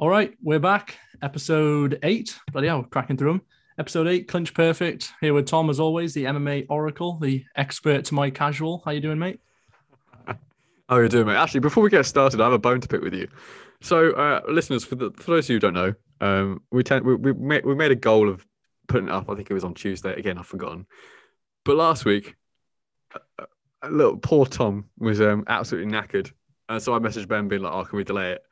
All right, we're back. Episode eight. Yeah, we're cracking through them. Episode eight, Clinch Perfect. Here with Tom, as always, the MMA Oracle, the expert to my casual. How you doing, mate? How you doing, mate? Actually, before we get started, I have a bone to pick with you. So, uh, listeners, for, the, for those of you who don't know, um, we, tend, we, we, made, we made a goal of putting it up. I think it was on Tuesday. Again, I've forgotten. But last week, a little poor Tom was um, absolutely knackered. And so I messaged Ben being like, oh, can we delay it?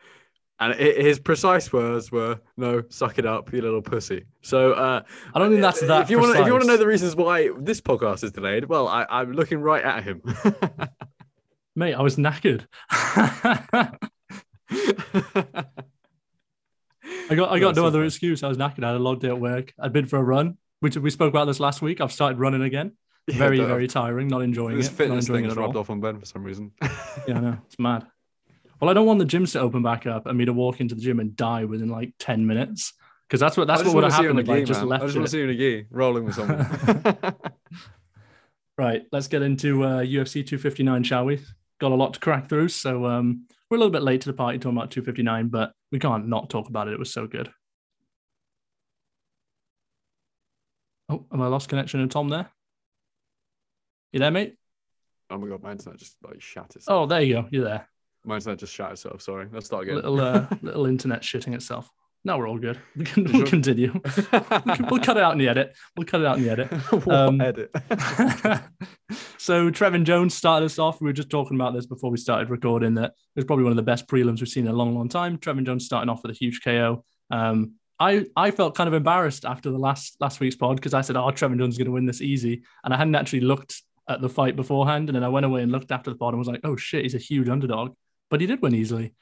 And it, his precise words were, "No, suck it up, you little pussy." So uh, I don't think that's that. If you want, if you want to know the reasons why this podcast is delayed, well, I, I'm looking right at him. mate, I was knackered. I got I got That's no other excuse. I was knackered. I had a long day at work. I'd been for a run, which we spoke about this last week. I've started running again. Very, Yeah, very tiring. Not enjoying This it. Not fitness enjoying thing it at all. rubbed off on Ben for some reason. Yeah, I know. It's mad. Well, I don't want the gyms to open back up and me to walk into the gym and die within like 10 minutes. Because that's what that's what would have see you on happened if I just left I just want to see you in a gi, rolling with someone. Right, let's get into uh, UFC 259, shall we? Got a lot to crack through, so um, we're a little bit late to the party talking about 259, but we can't not talk about it. It was so good. Oh, am I lost connection to Tom there? You there, mate? oh my god, my internet just like shat itself. Oh, there you go. You're there. My internet just shat itself. Sorry, let's start again. Little uh, little internet shitting itself. No, we're all good. We can we'll sure? continue. We'll cut it out in the edit. We'll cut it out in the edit. Um, edit? so Trevin Jones started us off. We were just talking about this before we started recording. That it was probably one of the best prelims we've seen in a long, long time. Trevin Jones starting off with a huge KO. Um, I I felt kind of embarrassed after the last last week's pod because I said, "Oh, Trevin Jones is going to win this easy," and I hadn't actually looked at the fight beforehand. And then I went away and looked after the pod and was like, "Oh shit, he's a huge underdog," but he did win easily.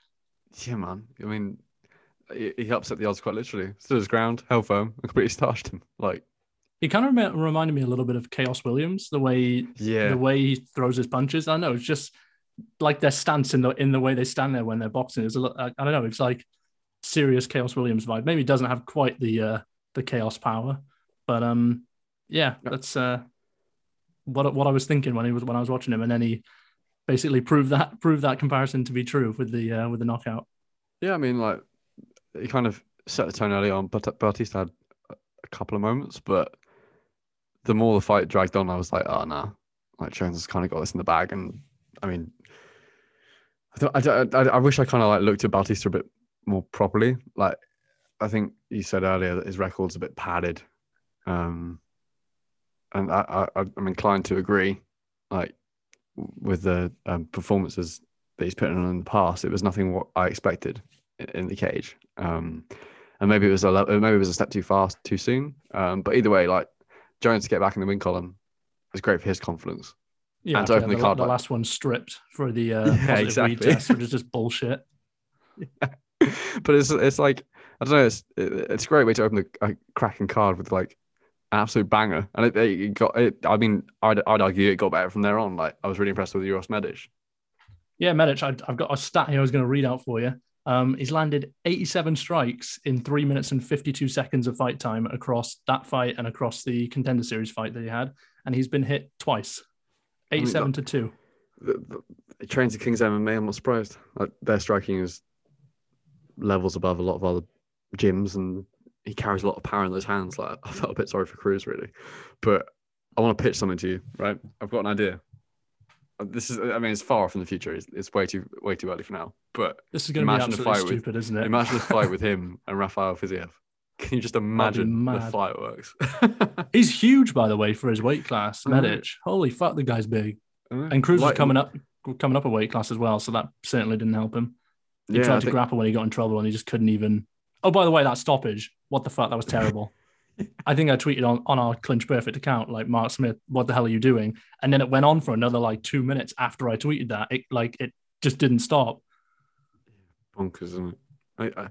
yeah, man. I mean, he, he upset the odds quite literally. Stood his ground, held firm, and completely starched him. Like, He kind of rem- reminded me a little bit of Khaos Williams, the way yeah, the way he throws his punches. I know it's just like their stance in the in the way they stand there when they're boxing. It's a lot. I I don't know. It's like serious Khaos Williams vibe. Maybe he doesn't have quite the uh the chaos power, but um, yeah, Yeah. that's uh what what I was thinking when he was when I was watching him, and then he basically prove that prove that comparison to be true with the uh, with the knockout. yeah. I mean, like, he kind of set the tone early on. But Bautista had a couple of moments, but the more the fight dragged on, I was like, oh no, like Jones has kind of got this in the bag. And I mean, I don't, I, I, I wish I kind of like looked at Bautista a bit more properly. Like, I think you said earlier that his record's a bit padded, um, and I, I I'm inclined to agree. Like with the um, performances that he's put on in the past, it was nothing what I expected in, the cage. Um, and maybe it was a maybe it was a step too fast, too soon. Um, but either way, like Jones to get back in the win column is great for his confidence. Yeah, And to open the the, card the last one stripped for the uh, Yeah, exactly. retest, which is just bullshit. but it's it's like I don't know. It's it's a great way to open a cracking card with like absolute banger, and it, it got it. I mean, I'd I'd argue it got better from there on. Like I was really impressed with Uros Medic. Yeah, Medic, I, I've got a stat here I was going to read out for you. Um, he's landed 87 strikes in three minutes and 52 seconds of fight time across that fight and across the contender series fight that he had. And he's been hit twice mean, 87 that- to 2. The, the, he trains at King's MMA. I'm not surprised. Like, their striking is levels above a lot of other gyms, and he carries a lot of power in those hands. Like I felt a bit sorry for Cruz, really. But I want to pitch something to you. Right, I've got an idea. Uh, This is, I mean, it's far off in the future. It's, it's way too, way too early for now. But This is going to be absolutely fight with- stupid, isn't it? imagine a fight with him and Rafael Fiziev. Can you just imagine the fireworks? He's huge, by the way, for his weight class, Mhm. Medic. Holy fuck, the guy's big. And Cruz was coming up coming up a weight class as well, so that certainly didn't help him. He Yeah, I tried to think- grapple when he got in trouble and he just couldn't even. Oh, by the way, that stoppage. What the fuck? That was terrible. I think I tweeted on, on our Clinch Perfect account, like Mark Smith, what the hell are you doing? And then it went on for another like two minutes after I tweeted that. It like it just didn't stop. bonkers, isn't it? I,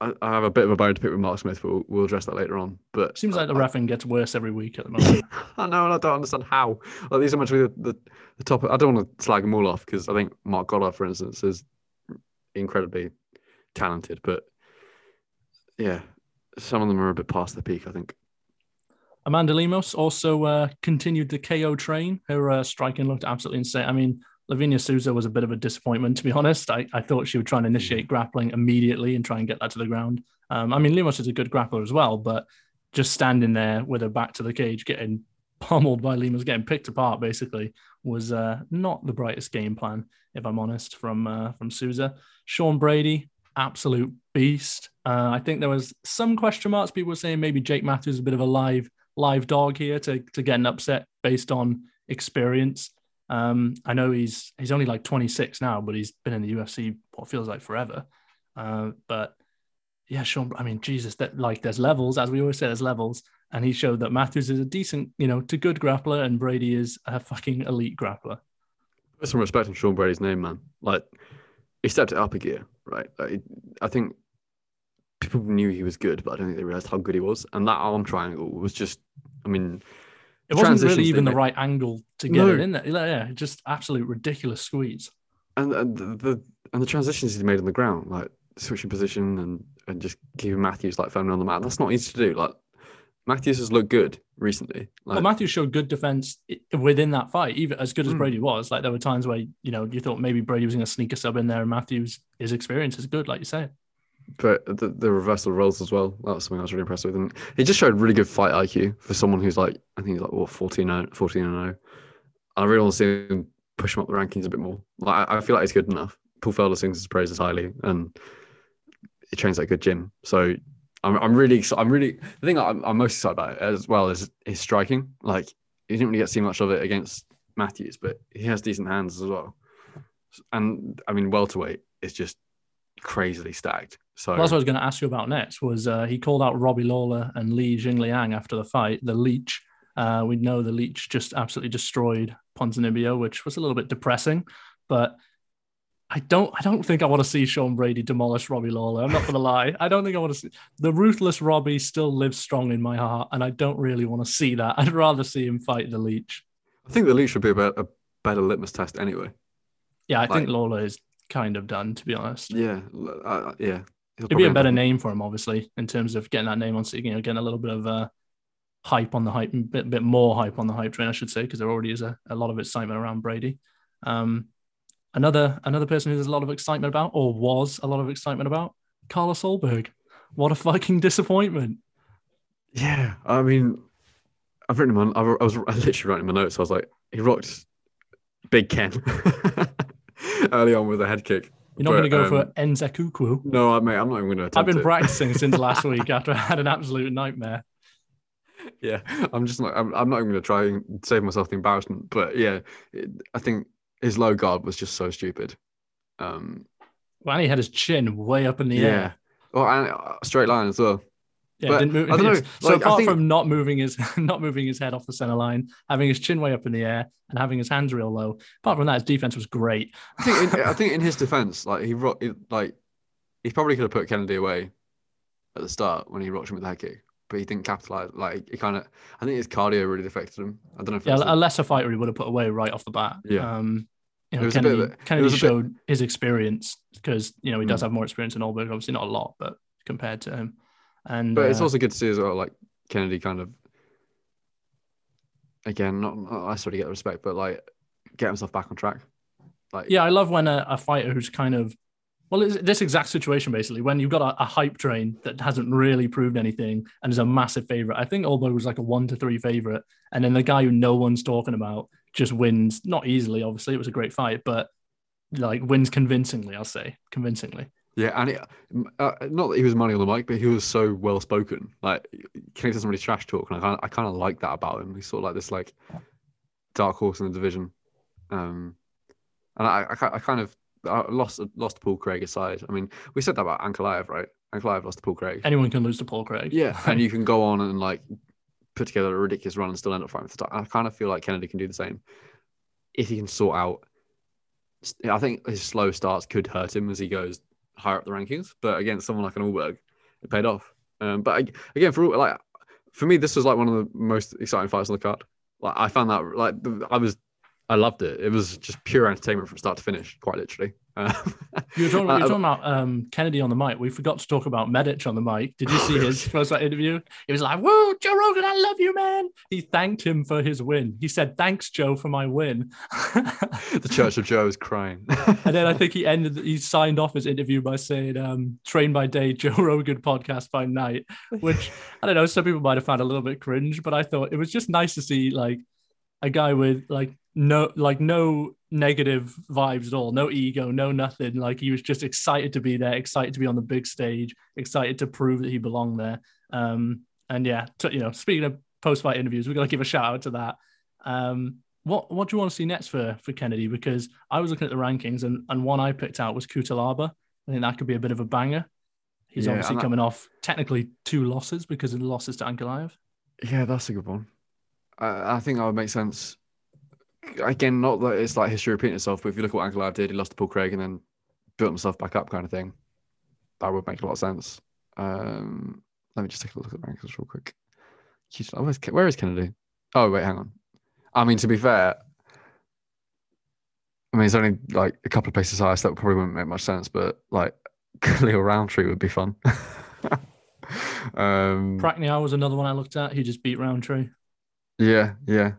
I, I have a bit of a bone to pick with Mark Smith, but we'll, we'll address that later on. But Seems like the refing gets worse every week at the moment. I know, and I don't understand how. Like these are much the, the the top. I don't want to slag them all off because I think Marc Goddard, for instance, is incredibly talented, but yeah, some of them are a bit past their peak. I think. Amanda Lemos also uh, continued the KO train. Her uh, striking looked absolutely insane. I mean, Livinha Souza was a bit of a disappointment, to be honest. I, I thought she would try and initiate grappling immediately and try and get that to the ground. Um, I mean, Lemos is a good grappler as well, but just standing there with her back to the cage, getting pummeled by Lemos, getting picked apart, basically, was uh, not the brightest game plan, if I'm honest, from uh, from Souza. Sean Brady, absolute beast. Uh, I think there was some question marks. People were saying maybe Jake Matthews is a bit of a live live dog here to to get an upset based on experience. Um, I know he's he's only like 26 now, but he's been in the UFC what feels like forever. Uh, but yeah, Sean. I mean, Jesus, that like there's levels, as we always say, there's levels, and he showed that Matthews is a decent, you know, to good grappler, and Brady is a fucking elite grappler. Put some respect on Sean Brady's name, man. Like he stepped it up a gear, right? Like, I think people knew he was good, but I don't think they realized how good he was. And that arm triangle was just, I mean, it wasn't really even the made. right angle to get no. it in there. Yeah, just absolute ridiculous squeeze. And, and the, the and the transitions he made on the ground, like switching position and and just keeping Matthews like firmly on the mat. That's not easy to do. Like Matthews has looked good recently. Like, well, Matthews showed good defense within that fight, even as good as mm. Brady was. Like there were times where you know you thought maybe Brady was going to sneak a sub in there, and Matthews his experience is good, like you say. But the, the reversal roles as well. That was something I was really impressed with, and he just showed really good fight IQ for someone who's like I think he's like what 14, 14 and 0. I really want to see him push him up the rankings a bit more. Like I, I feel like he's good enough. Paul Felder sings his praises highly, and he trains at a good gym. So I'm, I'm really excited. I'm really the thing I'm, I'm most excited about as well is his striking. Like he didn't really get to see much of it against Matthews, but he has decent hands as well. And I mean, welterweight is just crazily stacked. So well, that's what I was going to ask you about next. Was uh, he called out Robbie Lawler and Li Jingliang after the fight? The Leech. Uh, we know the Leech just absolutely destroyed Ponzinibbio, which was a little bit depressing, but I don't I don't think I want to see Sean Brady demolish Robbie Lawler. I'm not gonna lie. I don't think I want to see the ruthless Robbie still lives strong in my heart, and I don't really want to see that. I'd rather see him fight the leech. I think the leech would be about a better litmus test anyway. Yeah, I like, think Lawler is kind of done, to be honest. Yeah, uh, yeah. It'd be a better name for him, obviously, in terms of getting that name on, you know, getting a little bit of uh, hype on the hype, a bit, bit more hype on the hype train, I should say, because there already is a, a lot of excitement around Brady. Um, Another another person who there's a lot of excitement about, or was a lot of excitement about, Carlos Ulberg. What a fucking disappointment. Yeah, I mean, I've written him on. I was I literally writing my notes. I was like, he rocked Big Ken early on with a head kick. You're not going to go um, for Nzechukwu. No, mate, I'm not even going to. I've been it. practicing since last week after I had an absolute nightmare. Yeah, I'm just not. I'm, I'm not even going to try and save myself the embarrassment. But yeah, it, I think his low guard was just so stupid. Um, well, and he had his chin way up in the yeah. air. Well, and uh, straight line as well. Yeah, but, didn't move. I don't know. So like, apart think... from not moving his not moving his head off the center line, having his chin way up in the air, and having his hands real low, apart from that, his defense was great. I think in, I think in his defense, like he like he probably could have put Kennedy away at the start when he rocked him with the head kick, but he didn't capitalize. Like he kind of, I think his cardio really affected him. I don't know. if Yeah, a lesser fighter he would have put away right off the bat. Yeah. Um, you know, Kennedy, a, Kennedy showed bit... his experience because you know he does mm. have more experience in Ulberg. Obviously, not a lot, but compared to him. And but uh, it's also good to see as well, like Kennedy kind of again, not, not I sort of get the respect, but like get himself back on track. Like, yeah, I love when a, a fighter who's kind of well, it's this exact situation basically when you've got a, a, hype train that hasn't really proved anything and is a massive favorite. I think Ulberg was like a one to three favorite, and then the guy who no one's talking about just wins, not easily, obviously. It was a great fight, but like wins convincingly, I'll say, convincingly. Yeah, and it, uh, not that he was money on the mic, but he was so well spoken. Like Kenny doesn't really trash talk, and I kind of, I kind of like that about him. He's sort of like this like dark horse in the division. Um, and I, I, I kind of I lost lost Paul Craig aside. I mean, we said that about Ankalaev, right? Ankalaev lost to Paul Craig. Anyone can lose to Paul Craig. Yeah, and you can go on and like put together a ridiculous run and still end up fighting for the title. I kind of feel like Kennedy can do the same if he can sort out. I think his slow starts could hurt him as he goes higher up the rankings, but against someone like an Ulberg, it paid off. Um, but again, for like for me, this was like one of the most exciting fights on the card. Like I found that like I was I loved it. It was just pure entertainment from start to finish, quite literally. Um, You were talking, you were uh, talking about um, Kennedy on the mic. We forgot to talk about Medic on the mic. Did you see his first interview? He was like, "Whoa, Joe Rogan, I love you, man." He thanked him for his win. He said, "Thanks, Joe, for my win." the Church of Joe is crying. and then I think he ended. He signed off his interview by saying, um, "Train by day, Joe Rogan podcast by night," which I don't know. Some people might have found a little bit cringe, but I thought it was just nice to see like a guy with like no like no negative vibes at all, no ego, no nothing. Like he was just excited to be there, excited to be on the big stage, excited to prove that he belonged there. Um, and yeah, t- you know, speaking of post fight interviews, we're gonna give a shout out to that. Um, what what do you want to see next for for Kennedy? Because I was looking at the rankings and and one I picked out was Cutelaba. I think that could be a bit of a banger. He's Yeah, obviously coming off technically two losses because of the losses to Ankalaev. yeah, that's a good one. I, I think that would make sense. Again, not that it's like history repeating itself, but if you look at what Ankalaev did, he lost to Paul Craig and then built himself back up, kind of thing. That would make a lot of sense. Um, let me just take a look at the rankings real quick. Where's, where is Kennedy? Oh wait, hang on. I mean, to be fair, I mean it's only like a couple of places higher, so that probably wouldn't make much sense. But like Khalil Rountree would be fun. um, Prachnio was another one I looked at. He just beat Rountree. yeah, yeah.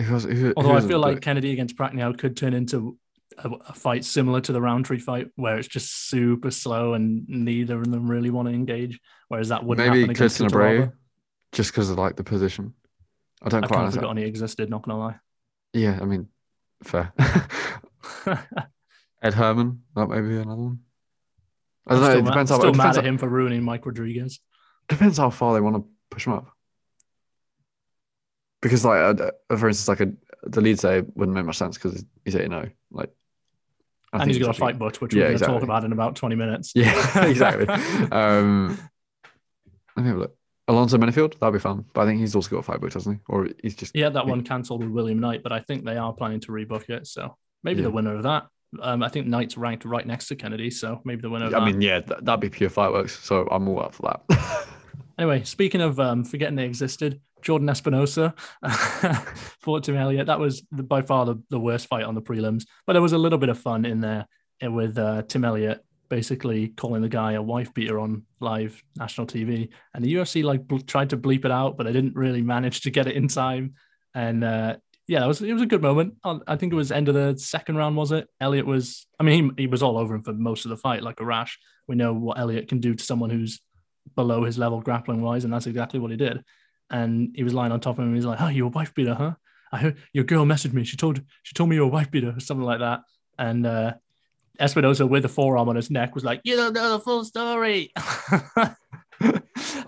Who was, who, who Although I feel like Kennedy against Prachnio could turn into a, a fight similar to the Rountree fight, where it's just super slow and neither of them really want to engage. Whereas that wouldn't maybe happen Cutelaba. Abreu, just because of like the position. I don't I quite kind of understand. forgot he existed. Not gonna lie. Yeah, I mean, fair. Ed Herman, that may be another one. I I'm don't know. still, It mad, depends how, still it mad at how, him for ruining Mike Rodriguez. depends how far they want to push him up. Because, like, uh, for instance, like a, the lead say wouldn't make much sense because he's 8 0. Like, I and he's got a fight Butch, which Yeah, we're going to talk about in about 20 minutes. Yeah, exactly. um, let me have a look. Alonzo Menifield, that'd be fun. But I think he's also got a fight book, doesn't he? Or he's just. He had that one cancelled with William Knight, but I think they are planning to rebook it. So maybe Yeah. the winner of that. Um, I think Knight's ranked right next to Kennedy, so maybe the winner of I mean, yeah, that, that'd be pure fireworks. So I'm all up for that. Anyway, speaking of um, forgetting they existed, Jordan Espinosa fought Tim Elliott. That was the, by far the, the worst fight on the prelims, but there was a little bit of fun in there uh, with uh, Tim Elliott basically calling the guy a wife beater on live national TV, and the UFC like bl- tried to bleep it out, but they didn't really manage to get it in time. And uh, yeah, it was it was a good moment. I think it was end of the second round, was it? Elliott was, I mean, he, he was all over him for most of the fight, like a rash. We know what Elliott can do to someone who's below his level grappling wise, and that's exactly what he did. And he was lying on top of him. He's like, "Oh, you're a wife beater, huh? I heard your girl messaged me. She told she told me you're a wife beater, or something like that." And uh, Espinosa with a forearm on his neck was like, "You don't know the full story."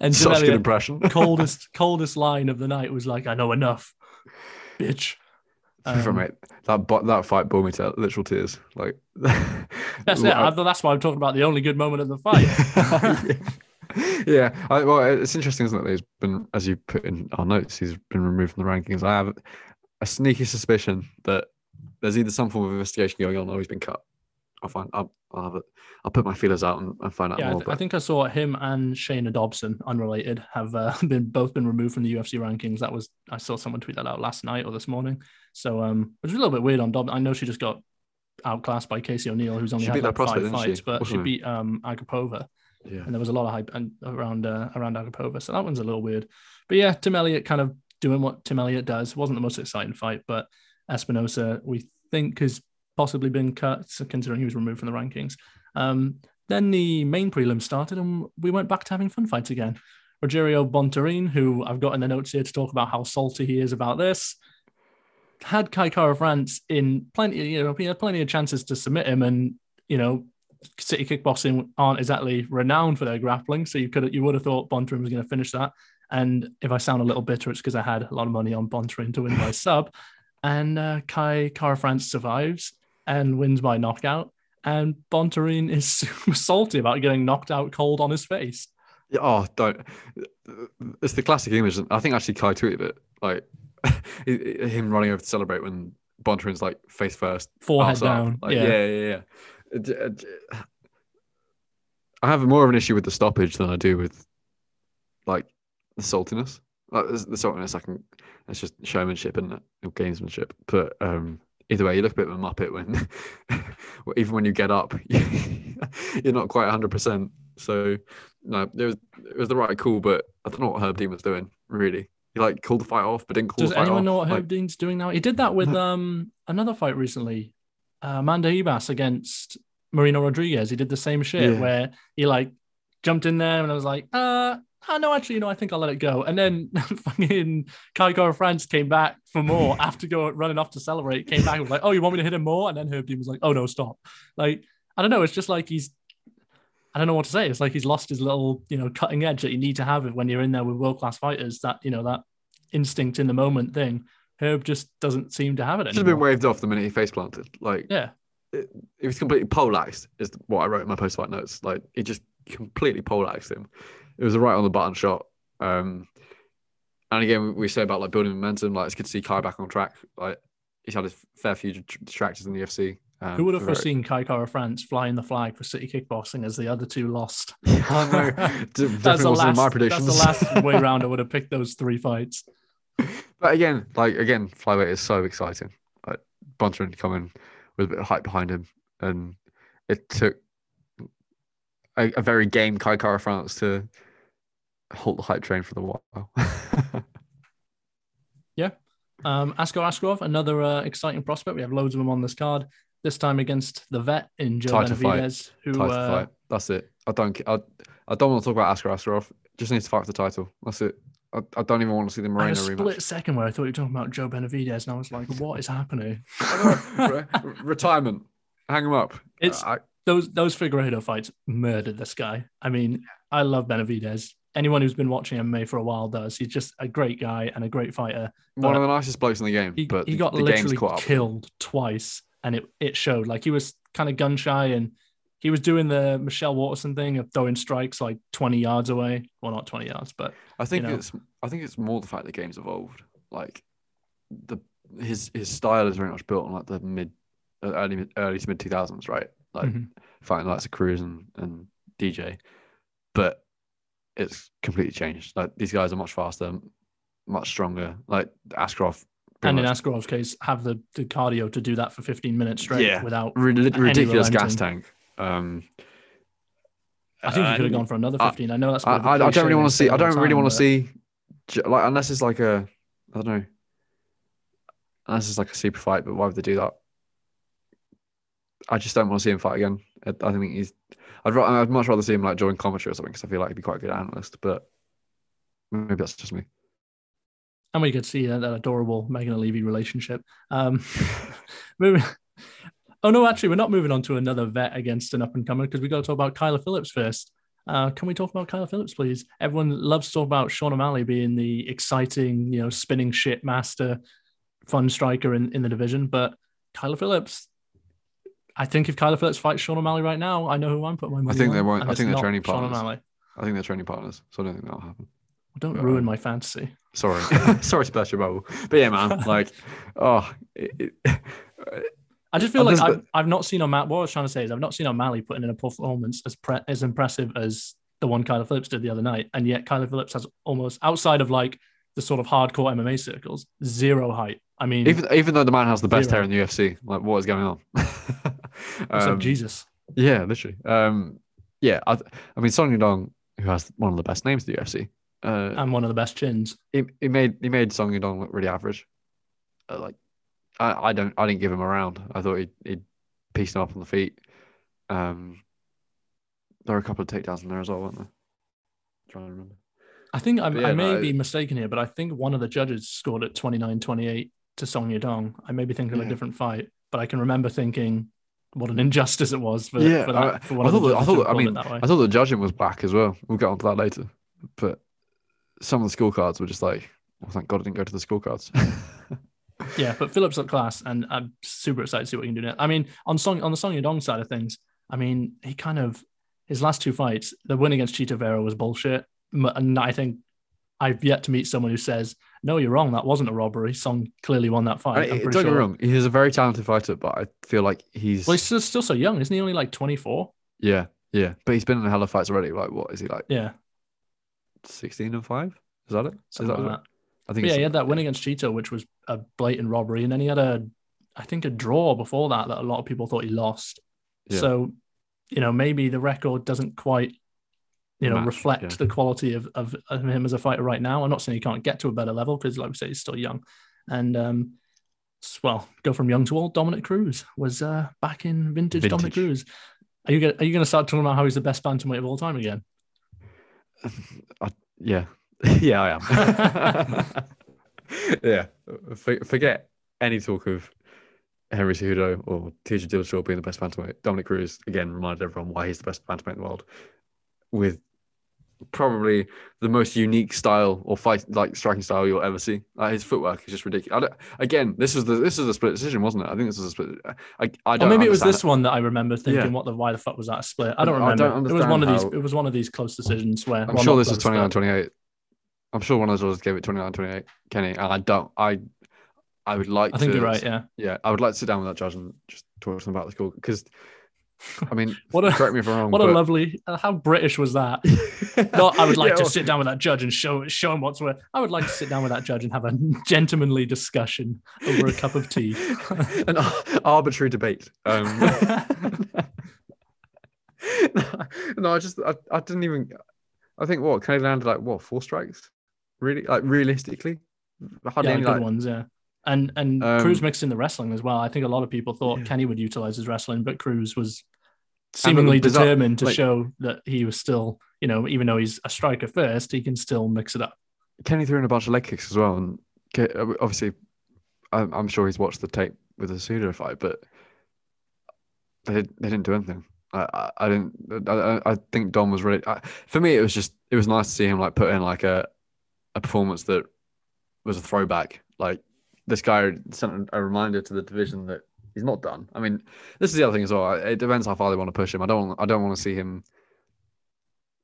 and Such good impression. coldest coldest line of the night was like, "I know enough, bitch." Um, mate, that that fight brought me to literal tears. Like That's it. I, that's why I'm talking about the only good moment of the fight. yeah, I, well, it's interesting, isn't it? that He's been, as you put in our notes, he's been removed from the rankings. I have a sneaky suspicion that there's either some form of investigation going on, or he's been cut. I'll find. I'll, I'll have it. I'll put my feelers out and, and find out Yeah, I, more. th- I think I saw him and Shana Dobson, unrelated, have uh, been both been removed from the UFC rankings. That was I saw someone tweet that out last night or this morning. So um, it was a little bit weird on Dob. I know she just got outclassed by Casey O'Neill, who's only She had like five didn't she? fights, but she beat um Agapova, yeah. and there was a lot of hype and around uh, around Agapova. So that one's a little weird. But yeah, Tim Elliott kind of doing what Tim Elliott does. wasn't the most exciting fight, but Espinosa we think has possibly been cut, considering he was removed from the rankings. Um, then the main prelim started, and we went back to having fun fights again. Rogerio Bontorin, who I've got in the notes here to talk about how salty he is about this, had Kai Kara France in plenty, you know, he had plenty of chances to submit him, and you know, City Kickboxing aren't exactly renowned for their grappling, so you could you would have thought Bontorin was going to finish that. And if I sound a little bitter, it's because I had a lot of money on Bontorin to win by sub, and uh, Kai Kara France survives and wins by knockout. And Bontorin is super salty about getting knocked out cold on his face. Yeah, oh, don't. It's the classic image. I think actually Kai tweeted it. Like him running over to celebrate when Bontorin's like face first, Forehead down. Like, yeah. yeah, yeah, yeah. I have more of an issue with the stoppage than I do with like the saltiness. Like, the saltiness, that's like it's just showmanship and gamesmanship. But um, either way, you look a bit of a muppet when even when you get up, you're not quite 100. percent So no, it was it was the right call, but I don't know what Herb Dean was doing really. He like called the fight off, but didn't call Does anyone off. know what Herb Like, Dean's doing now? He did that with um another fight recently, uh, Amanda Ribas against Marina Rodriguez. He did the same shit Yeah. where he like jumped in there and I was like, uh, oh no, actually, you know, I think I'll let it go. And then fucking Kai of France came back for more after go running off to celebrate. Came back and was like, oh, you want me to hit him more? And then Herb Dean was like, oh no, stop. Like I don't know. It's just like he's. I don't know what to say. It's like he's lost his little, you know, cutting edge that you need to have when you're in there with world class fighters. That you know that instinct in the moment thing. Herb just doesn't seem to have it anymore. should have been waved off the minute he face planted. Like Yeah, it was completely poleaxed, is what I wrote in my post fight notes. Like he just completely poleaxed him. It was a right on the button shot. Um, and again, we say about like building momentum. Like it's good to see Kai back on track. Like he's had a fair few distractions in the UFC. Um, who would have foreseen Kai Kara France flying the flag for City Kickboxing as the other two lost? I know. That's the last. that's the last way round. I would have picked those three fights. But again, like again, flyweight is so exciting. Like Bunter coming with a bit of hype behind him, and it took a, a very game Kai Kara France to halt the hype train for the while. Yeah. Um, Askar Askarov, another uh, exciting prospect. We have loads of them on this card. This time against the vet in Joe Title fight. Benavidez, who uh, fight. That's it. I don't. I, I don't want to talk about Askar Askarov. Just needs to fight for the title. That's it. I, I don't even want to see the Moreno a split rematch. second where I thought you were talking about Joe Benavidez, and I was like, "What is happening?" Re- retirement. Hang him up. It's- I, those those Figueiredo fights murdered this guy. I mean, I love Benavidez. Anyone who's been watching MMA for a while does. He's just a great guy and a great fighter. one of the nicest blokes in the game, He, but he the, got the game's literally killed twice, and it it showed. Like he was kind of gun shy, and he was doing the Michelle Waterson thing of throwing strikes like twenty yards away. Well, not twenty yards, but I think know. it's I think it's more the fact the game's evolved. Like the his his style is very much built on like the mid early early to mid two thousands, right? Like Mhm. fighting like Cruz and, and DJ, but it's completely changed. Like these guys are much faster, much stronger. Like Askarov, and in Askarov's case, have the, the cardio to do that for fifteen minutes straight Yeah. without. ri- ridiculous gas tank. Um, I think he could have gone for another fifteen. I know that's. I, bit of a I, I don't really want to see. I don't really time, want but- to see, like unless it's like a, I don't know, unless it's like a super fight. But why would they do that? I just don't want to see him fight again. I, I think he's. I'd, ra- I'd much rather see him like join commentary or something because I feel like he'd be quite a good analyst. But maybe that's just me. and we could see that, that adorable Megan Olivi relationship. Um, moving. Oh no, actually, we're not moving on to another vet against an up and comer because we got to talk about Kyler Phillips first. Uh, can we talk about Kyler Phillips, please? Everyone loves to talk about Sean O'Malley being the exciting, you know, spinning shit master, fun striker in, in the division, but Kyler Phillips. I think if Kyler Phillips fights Sean O'Malley right now, I know who I'm putting my money think on, they won't- I think they're training Sean partners. O'Malley. I think they're training partners, so I don't think that'll happen. Don't Uh, ruin my fantasy. Sorry, sorry your bubble, but yeah, man, like, oh, it, it, I just feel Uh, like there's I've, I've not seen O'Malley. What I was trying to say is I've not seen O'Malley putting in a performance as pre- as impressive as the one Kyler Phillips did the other night, and yet Kyler Phillips has almost outside of like the sort of hardcore MMA circles zero height. I mean, even even though the man has the best Zero. hair in the UFC, like, what is going on? except Um, Jesus. Yeah, literally. Um, yeah, I, I mean, Song Yadong, who has one of the best names in the UFC, uh, and one of the best chins. he, he made he made Song Yadong look really average. Uh, like, I, I don't I didn't give him a round. I thought he'd, he'd pieced him up on the feet. Um, there were a couple of takedowns in there as well, weren't there? trying to remember. I think I, yeah, I may no, be mistaken here, but I think one of the judges scored at 29-28 to Song Yadong. I may be thinking of Yeah. a different fight, but I can remember thinking what an injustice it was for, Yeah, for that. I- for one I of the thought that- I thought I mean. I thought the judging was black as well. We'll get onto that later. But some of the scorecards were just like, well, thank God I didn't go to the scorecards. Yeah, but Phillips up class, and I'm super excited to see what he can do now. I mean, on Song on the Song Yadong side of things, I mean, he kind of his last two fights, the win against Chito Vera was bullshit, and I think I've yet to meet someone who says, "No, you're wrong. That wasn't a robbery." Song clearly won that fight. I- I'm don't pretty get me sure. wrong, he's a very talented fighter, but I feel like he's Well, he's still, still so young, isn't he? Only like 24. yeah, yeah. But he's been in a hell of fights already. Like what is he like? Yeah, Sixteen and five? Is that it? Is that like that. I think yeah, he had that win against Chito, which was a blatant robbery, and then he had a, I think, a draw before that that a lot of people thought he lost. Yeah. So, you know, maybe the record doesn't quite, you know, Match, reflect yeah. the quality of, of him as a fighter right now. I'm not saying he can't get to a better level because, like we say, he's still young, and um, well, go from young to old. Dominick Cruz was uh back in vintage, Dominick Vintage. Cruz. Are you gonna, are you going to start talking about how he's the best bantamweight of all time again? I, yeah, yeah, I am. yeah, For, forget any talk of Henry Cejudo or TJ Dillashaw being the best bantamweight. Dominick Cruz again reminded everyone why he's the best bantamweight in the world, with probably the most unique style or fight like striking style you'll ever see. Like his footwork is just ridiculous. I don't, again, this was the this was a split decision, wasn't it? I think this was a split. I, I don't. maybe it was understand this one that I remember thinking, Yeah. "What the why the fuck was that a split?" I I- don't remember. I remember. don't it was one of these. It was one of these close decisions where I'm well, sure this is close, 29 but- 28. I'm sure one of those gave it 29 28, Kenny. And I don't, I I would like I think to, you're right. Yeah. Yeah, I would like to sit down with that judge and just talk to them about the score because, I mean, What a correct me if I'm wrong. what a lovely. uh, How British was that? Not. I would like Yeah, to well, sit down with that judge and show show him what's worth. I would like to sit down with that judge and have a gentlemanly discussion over a cup of tea. an ar- arbitrary debate. Um, no, I just, I, I didn't even, I think what, Kenny landed like what, four strikes? Really? Like realistically? Hardly yeah, any, good like, ones. Yeah. And and Um, Cruz mixed in the wrestling as well. I think a lot of people thought Yeah. Kenny would utilize his wrestling, but Cruz was seemingly bizarre- determined to like- show that he was still, you know, even though he's a striker first, he can still mix it up. Kenny threw in a bunch of leg kicks as well, and obviously, I'm, I'm sure he's watched the tape with the Cejudo fight, but they they didn't do anything. I I, I didn't. I, I- I think Dom was really. I, for me, it was just it was nice to see him like put in like a a performance that was a throwback. Like this guy sent a reminder to the division that he's not done. I mean, this is the other thing as well. It depends how far they want to push him. I don't. want- I don't want to see him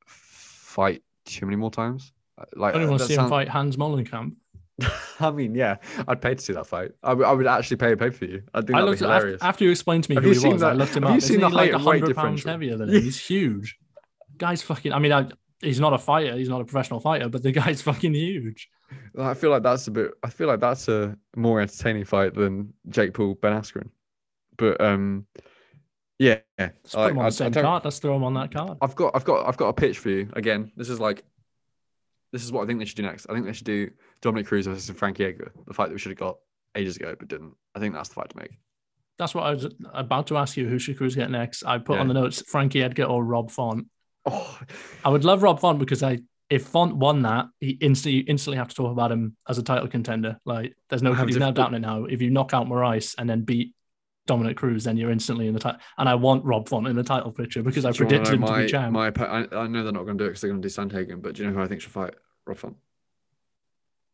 fight too many more times. Like I don't want to see him fight Hans Molenkamp. I mean, yeah, I'd pay to see that fight. I would- I would actually pay a pay for you. I think I that'd looked be after, hilarious. after you explained to me Have who you he was. I that- looked him have up. you Isn't seen he the like height and weight hundred pounds heavier than him? He's huge. Guy's fucking. I mean, I, he's not a fighter. He's not a professional fighter, but the guy's fucking huge. I feel like that's a bit. I feel like that's a more entertaining fight than Jake Paul Ben Askren. But um, yeah, Let's put him on I- the same I card. Let's throw him on that card. I've got, I've got, I've got a pitch for you. Again, this is like, this is what I think they should do next. I think they should do Dominick Cruz versus Frankie Edgar, the fight that we should have got ages ago but didn't. I think that's the fight to make. That's what I was about to ask you. Who should Cruz get next? I put Yeah. on the notes Frankie Edgar or Rob Font. Oh, I would love Rob Font because I if Font won that, he instantly you instantly have to talk about him as a title contender. Like there's no he's now doubting it now. If you knock out Moraes and then beat Dominick Cruz, then you're instantly in the title. And I want Rob Font in the title picture because I Do predicted him know to be champ. My, I, I know they're not going to do it because they're going to do Sandhagen, but do you know who I think should fight Rob Font?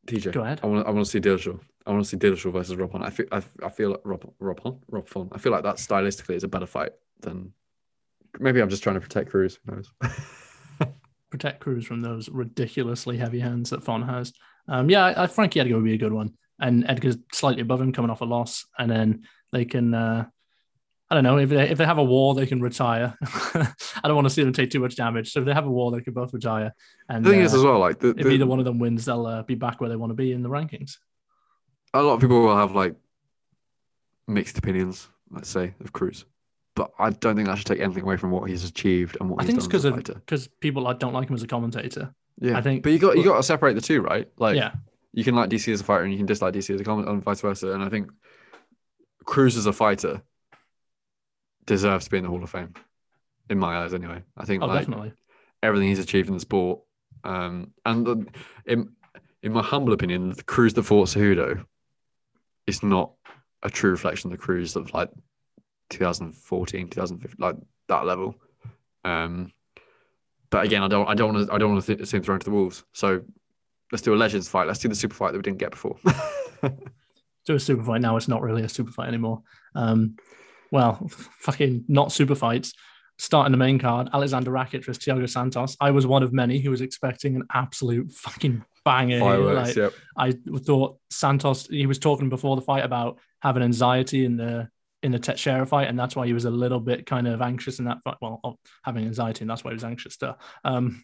TJ. Go ahead. I want. I want to see Dillashaw. I want to see Dillashaw versus Rob Font. I feel. I, I feel like Rob Rob Font. Rob Font. I feel like that stylistically is a better fight than. Maybe I'm just trying to protect Cruz. Who knows? protect Cruz from those ridiculously heavy hands that Font has. Um, yeah, I, I, Frankie Edgar would be a good one, and Edgar's slightly above him, coming off a loss, and then they can. Uh, I don't know if they if they have a war, they can retire. I don't want to see them take too much damage, so if they have a war, they can both retire. And the thing uh, is as well, like the, if either one of them wins, they'll uh, be back where they want to be in the rankings. a lot of people will have like mixed opinions, let's say, of Cruz, but I don't think that should take anything away from what he's achieved and what I he's think it's done because as a of because people like, don't like him as a commentator. Yeah, I think- but you got you got to separate the two, right? Like, yeah, you can like DC as a fighter and you can dislike DC as a comment and vice versa. And I think Cruz as a fighter deserves to be in the Hall of Fame, in my eyes, anyway. I think oh like definitely. everything he's achieved in the sport, um, and the, in in my humble opinion, the Cruz that fought Cejudo is not a true reflection of the Cruz of like 2014, 2015, like that level. Um, but again, I don't, I don't want to, I don't want to th- see him thrown to the wolves. So let's do a legends fight. Let's do the super fight that we didn't get before. do a super fight now. It's not really a super fight anymore. Um, well, fucking not super fights. Starting the main card, Alexander Rakic versus Thiago Santos. I was one of many who was expecting an absolute fucking banger. Fireworks, Like, yep. I thought Santos. He was talking before the fight about having anxiety in the in the Teixeira fight, and that's why he was a little bit kind of anxious in that fight. Well, having anxiety, and that's why he was anxious. Still, um,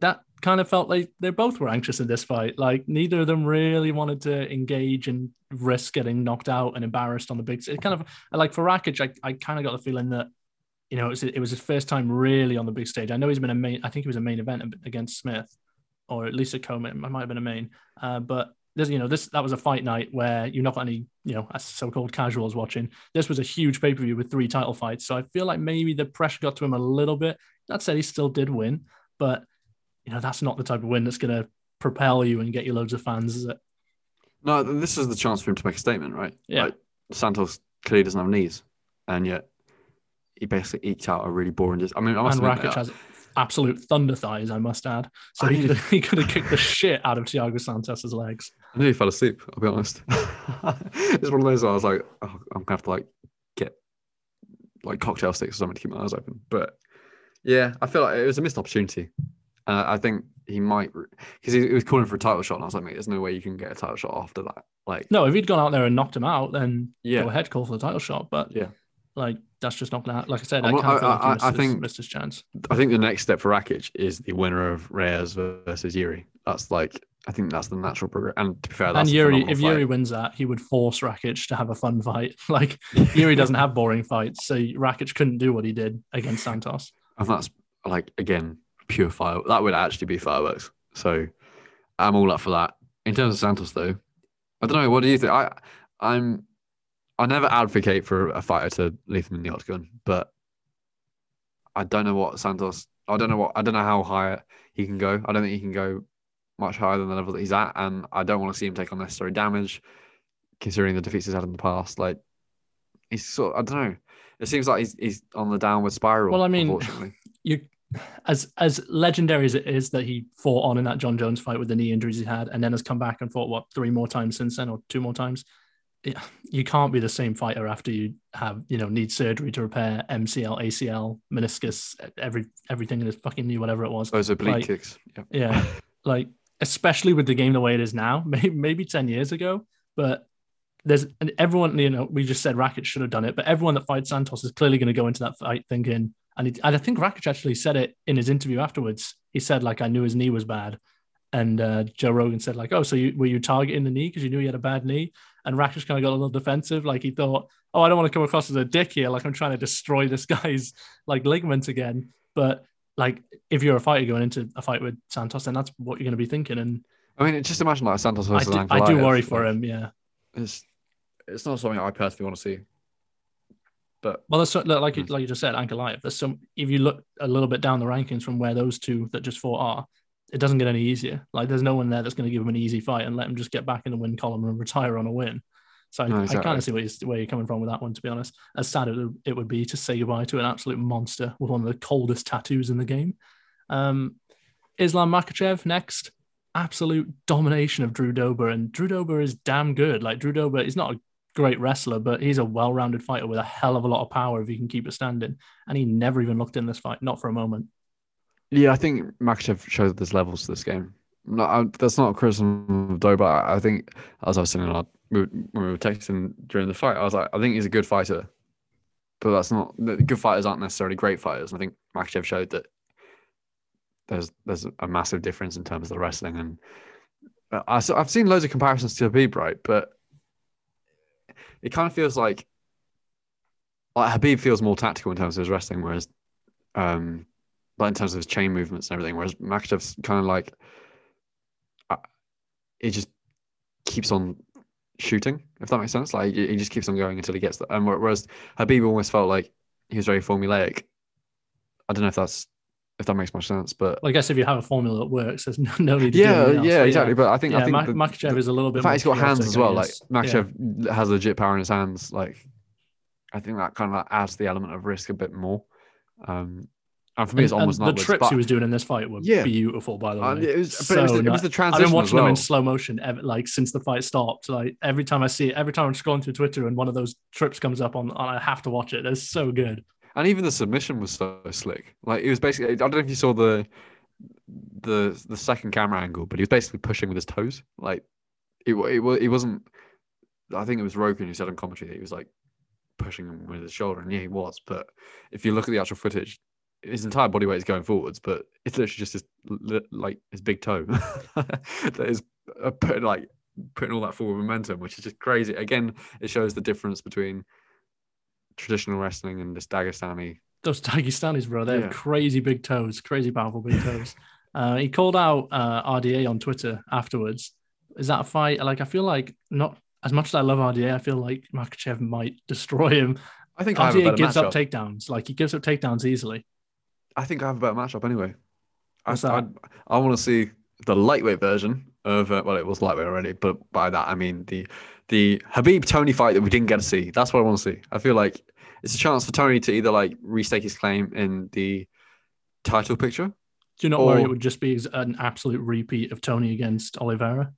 that kind of felt like they both were anxious in this fight. Like neither of them really wanted to engage and risk getting knocked out and embarrassed on the big. It kind of like for Rakic, I, I kind of got the feeling that you know it was, it was his first time really on the big stage. I know he's been a main. I think he was a main event against Smith, or at least a co-main. I might have been a main, uh, but. There's, you know, this that was a fight night where you're not got any, you know, so-called casuals watching. This was a huge pay-per-view with three title fights, so I feel like maybe the pressure got to him a little bit. That said, he still did win, but you know that's not the type of win that's going to propel you and get you loads of fans, is it? No, this is the chance for him to make a statement, right? Yeah. Like, Santos clearly doesn't have knees, and yet he basically eked out a really boring. Dis- I mean, I must and admit, Rakic has absolute thunder thighs, I must add. So I he could, he could have kicked the shit out of Thiago Santos's legs. I nearly fell asleep. I'll be honest. it's one of those where I was like, oh, I'm gonna have to like get like cocktail sticks or something to keep my eyes open. But yeah, I feel like it was a missed opportunity. Uh, I think he might because he, he was calling for a title shot, and I was like, mate, there's no way you can get a title shot after that. Like, No, if he'd gone out there and knocked him out, then yeah, go ahead, call for the title shot. But Yeah. Like that's just not gonna happen. Like I said, I I'm kind not- feel like he I- I- I think- missed his chance. I think the next step for Rakic is the winner of Reyes versus Yuri. That's like, I think that's the natural progress. And to be fair, that's And Yuri, if fight. Yuri wins that, he would force Rakic to have a fun fight. Like Yuri doesn't have boring fights, so Rakic couldn't do what he did against Santos. and that's like again pure fire. That would actually be fireworks. So I'm all up for that. In terms of Santos, though, I don't know. What do you think? I I'm I never advocate for a fighter to leave them in the octagon, but I don't know what Santos. I don't know what I don't know how high he can go. I don't think he can go much higher than the level that he's at, and I don't want to see him take unnecessary damage, considering the defeats he's had in the past. Like he's sort. Of, I don't know. It seems like he's he's on the downward spiral. Well, I mean, unfortunately. You, as as legendary as it is that he fought on in that Jon Jones fight with the knee injuries he had, and then has come back and fought what three more times since then, or two more times. You can't be the same fighter after you have you know need surgery to repair MCL, ACL, meniscus, every everything in his fucking knee, whatever it was. Those oblique like- kicks. Yeah. Yeah, like especially with the game the way it is now, maybe, maybe 10 years ago, but there's and everyone, you know, we just said Rakic should have done it, but everyone that fights Santos is clearly going to go into that fight thinking, and, he, and I think Rakic actually said it in his interview afterwards. He said, like, I knew his knee was bad. And uh, Joe Rogan said, like, oh, so you, were you targeting the knee because you knew he had a bad knee? And Rakic kind of got a little defensive. Like he thought, oh, I don't want to come across as a dick here. Like I'm trying to destroy this guy's like ligament again. But like if you're a fighter going into a fight with Santos, then that's what you're going to be thinking. And I mean, just imagine like Santos I versus do, I do worry for him. Yeah. It's it's not something I personally want to see. But Well, that's so, look, like you, Mm. like you just said, Ankalaev. There's some. If you look a little bit down the rankings from where those two that just fought are, it doesn't get any easier. Like there's no one there that's going to give him an easy fight and let him just get back in the win column and retire on a win. So I, No, I exactly. kind of see where you're, where you're coming from with that one. To be honest, as sad as it would be to say goodbye to an absolute monster with one of the coldest tattoos in the game. Um, Islam Makhachev next. Absolute domination of Drew Dober, and Drew Dober is damn good. Like Drew Dober, he's not a great wrestler, but he's a well-rounded fighter with a hell of a lot of power if he can keep it standing. And he never even looked in this fight, not for a moment. Yeah, I think Makhachev showed that there's levels to this game. No, I, that's not a criticism of Doe, but I I think as I was saying, our, we when we were texting during the fight, I was like, I think he's a good fighter, but that's not good fighters aren't necessarily great fighters. And I think Makhachev showed that there's there's a massive difference in terms of the wrestling, and uh, I, I've seen loads of comparisons to Khabib, right? But it kind of feels like like Khabib feels more tactical in terms of his wrestling, whereas um, but in terms of his chain movements and everything, whereas Makhachev's kind of like uh, he just keeps on shooting, if that makes sense. Like he just keeps on going until he gets the. And whereas Khabib almost felt like he was very formulaic. I don't know if that's if that makes much sense, but Well, I guess if you have a formula that works, there's no, need to do yeah, else. yeah, exactly. But I think Yeah, I think Mak- the, Makhachev is a little bit. In fact he's got hands as well. Like. Makhachev has legit power in his hands. Like I think that kind of like adds the element of risk a bit more. Um, and for me, And- it's almost the trips he was doing in this fight were Yeah. beautiful, by the way. It was, but it was, So the, it was the I've been watching well. them in slow motion, ever, like since the fight stopped. Like every time I see it, every time I'm scrolling through Twitter and one of those trips comes up on, I have to watch it. It's so good. And even the submission was so slick. Like it was basically I don't know if you saw the the the second camera angle, but he was basically pushing with his toes. Like it it, it wasn't I think it was Rogan who said on commentary that he was like pushing him with his shoulder, and yeah, he was. But if you look at the actual footage, his entire body weight is going forwards, but it's literally just his like his big toe that is uh, putting like putting all that forward momentum, which is just crazy. Again, it shows the difference between traditional wrestling and this Dagestani. Those Dagestanis, bro, they Yeah. have crazy big toes, crazy powerful big toes. uh, he called out uh, RDA on Twitter afterwards. Is that a fight? Like, I feel like not as much as I love RDA, I feel like Makhachev might destroy him. I think I RDA better gives up takedowns. Like, he gives up takedowns easily. I think I have a better matchup anyway. I, that? I, I want to see the lightweight version of uh, well, it was lightweight already, but by that I mean the the Khabib Tony fight that we didn't get to see. That's what I want to see. I feel like it's a chance for Tony to either like restake his claim in the title picture. Do you not worry it would just be an absolute repeat of Tony against Oliveira?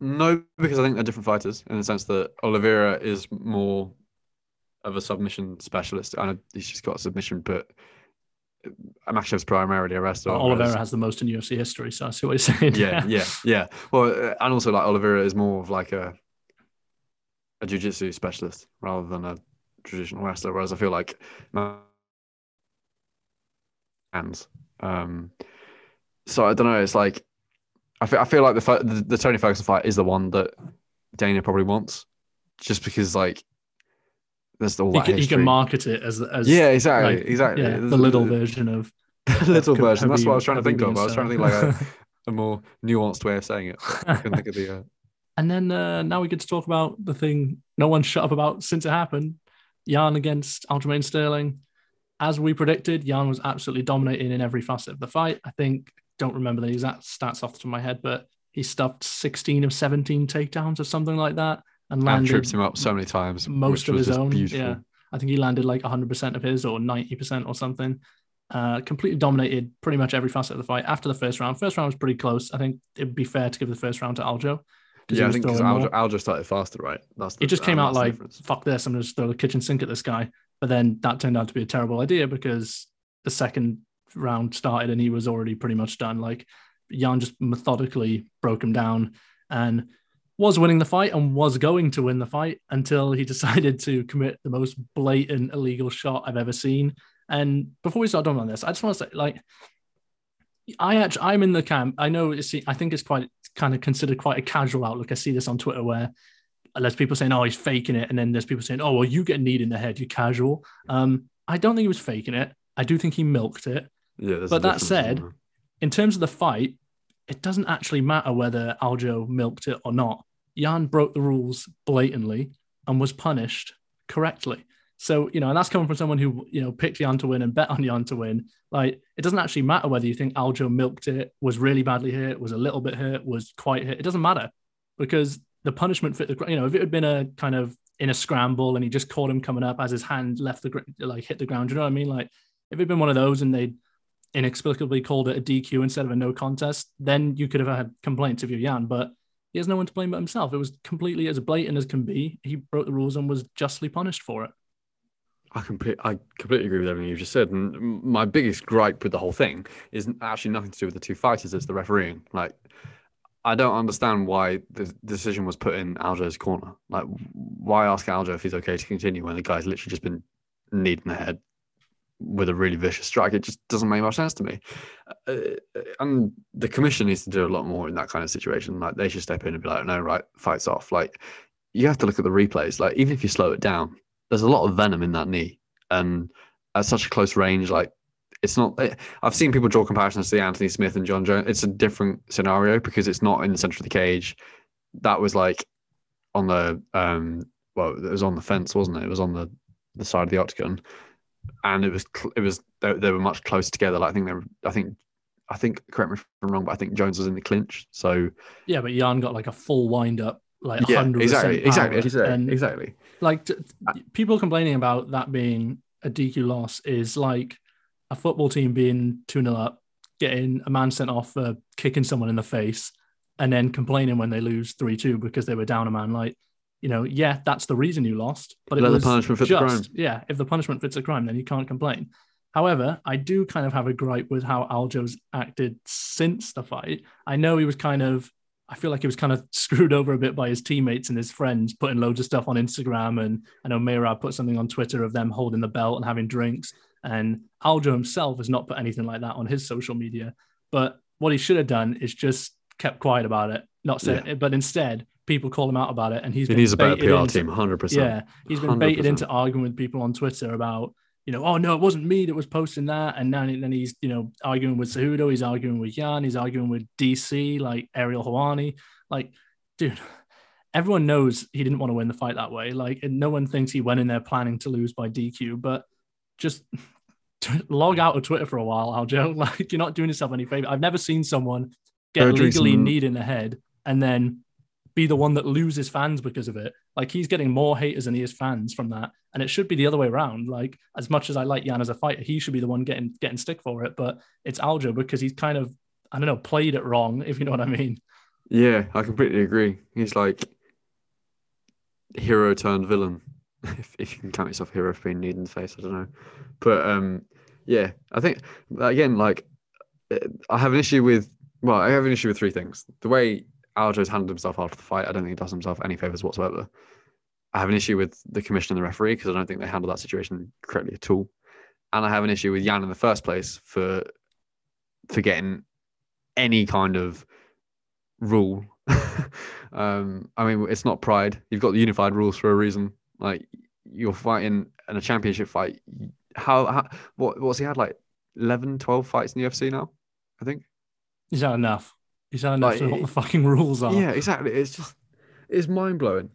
No, because I think they're different fighters in the sense that Oliveira is more of a submission specialist. I know he's just got a submission, but Makhachev's primarily a wrestler. Well, whereas- Oliveira has the most in UFC history, so I see what you're saying. yeah, yeah, yeah. Well, uh, and also like Oliveira is more of like a a jiu-jitsu specialist rather than a traditional wrestler. Whereas I feel like hands. Um, so I don't know. It's like I feel I feel like the the, the Tony Ferguson fight is the one that Dana probably wants, just because like there's all He that can, market it as, as yeah, exactly, like, exactly. yeah, the little version of the little version. That's what I was trying to think of. I was trying to think like a, a more nuanced way of saying it. I couldn't think of the. Uh, And then uh, now we get to talk about the thing no one shut up about since it happened. Yan against Aljamain Sterling. As we predicted, Yan was absolutely dominating in every facet of the fight. I think, don't remember the exact stats off the top of my head, but he stuffed 16 of 17 takedowns or something like that and and landed tripped him up so many times. most of his own. Beautiful. Yeah. I think he landed like 100% of his or 90% or something. Uh, completely dominated pretty much every facet of the fight after the first round. First round was pretty close. I think it'd be fair to give the first round to Aljo. Yeah, I think because Aljo. Aljo started faster, right? That's the, It just came out like, difference. fuck this, I'm going to just throw the kitchen sink at this guy. But then that turned out to be a terrible idea because the second round started and he was already pretty much done. Like Yan just methodically broke him down and was winning the fight and was going to win the fight until he decided to commit the most blatant illegal shot I've ever seen. And before we start on, this, I just want to say, like, I actually I'm in the camp. I know it's I think it's quite kind of considered quite a casual outlook. I see this on Twitter where there's people saying, "Oh, he's faking it," and then there's people saying, "Oh, well, you get kneed in the head, you're casual." Um, I don't think he was faking it. I do think he milked it. Yeah, but that said. In terms of the fight, it doesn't actually matter whether Aljo milked it or not. Yan broke the rules blatantly and was punished correctly. So, you know, and that's coming from someone who, you know, picked Yan to win and bet on Yan to win. Like, it doesn't actually matter whether you think Aljo milked it, was really badly hit, was a little bit hurt, was quite hit. It doesn't matter because the punishment fit the, you know, if it had been a kind of in a scramble and he just caught him coming up as his hand left the, like hit the ground, you know what I mean? Like, if it'd been one of those and they'd inexplicably called it a DQ instead of a no contest, then you could have had complaints if you're Yan, but he has no one to blame but himself. It was completely as blatant as can be. He broke the rules and was justly punished for it. I complete, I completely agree with everything you've just said. And my biggest gripe with the whole thing is actually nothing to do with the two fighters. It's the refereeing. Like, I don't understand why the decision was put in Aljo's corner. Like, why ask Aljo if he's okay to continue when the guy's literally just been kneed in the head with a really vicious strike? It just doesn't make much sense to me. Uh, and the commission needs to do a lot more in that kind of situation. Like, they should step in and be like, no, right, fights off. Like, you have to look at the replays. Like, even if you slow it down, there's a lot of venom in that knee, and at such a close range, like it's not. eh, I've seen people draw comparisons to the Anthony Smith and Jon Jones. It's a different scenario because it's not in the center of the cage. That was like on the um. Well, it was on the fence, wasn't it? It was on the the side of the octagon, and it was it was they, they were much closer together. Like, I think they were. I think. I think. Correct me if I'm wrong, but I think Jones was in the clinch. So Yeah, but Yan got like a full wind up, like yeah, 100% exactly, exactly, power. you And exactly. like t- uh, people complaining about that being a DQ loss is like a football team being 2 0 up, getting a man sent off for kicking someone in the face, and then complaining when they lose 3 2 because they were down a man. Like, you know, yeah, that's the reason you lost, but it Let the was punishment fit the crime. just, yeah, if the punishment fits the crime, then you can't complain. However, I do kind of have a gripe with how Aljo's acted since the fight. I know he was kind of, I feel like he was kind of screwed over a bit by his teammates and his friends, putting loads of stuff on Instagram. And I know Mira put something on Twitter of them holding the belt and having drinks. And Aljo himself has not put anything like that on his social media. But what he should have done is just kept quiet about it, not said it, but instead people call him out about it, and he's He been a better baited PR into- team, hundred percent. Yeah, he's been baited 100%. into arguing with people on Twitter about, you know, oh no, it wasn't me that was posting that, and now then he's, you know, arguing with Cejudo, he's arguing with Yan, he's arguing with DC, like Ariel Helwani, like, dude. Everyone knows he didn't want to win the fight that way. Like, and no one thinks he went in there planning to lose by DQ. But just log out of Twitter for a while, Aljo. Like, you're not doing yourself any favor. I've never seen someone get legally kneed in the head and then be the one that loses fans because of it. Like he's getting more haters than he is fans from that, and it should be the other way around. Like as much as I like Yan as a fighter, he should be the one getting getting stick for it. But it's Aljo because he's kind of I don't know played it wrong, if you know what I mean. Yeah, I completely agree. He's like hero turned villain, if, if you can count yourself hero for being kneed in the face. I don't know, but um, yeah, I think again, like I have an issue with. Well, I have an issue with three things. The way Aljo's handled himself after the fight, I don't think he does himself any favors whatsoever. I have an issue with the commissioner and the referee because I don't think they handled that situation correctly at all. And I have an issue with Yan in the first place for for getting any kind of rule. um, I mean, it's not pride. You've got the unified rules for a reason. Like you're fighting in a championship fight. How, how what what's he had like 11, 12 fights in the UFC now? I think. Is that enough. He's enough Like, what the fucking rules are. Yeah, exactly. It's just it's mind blowing.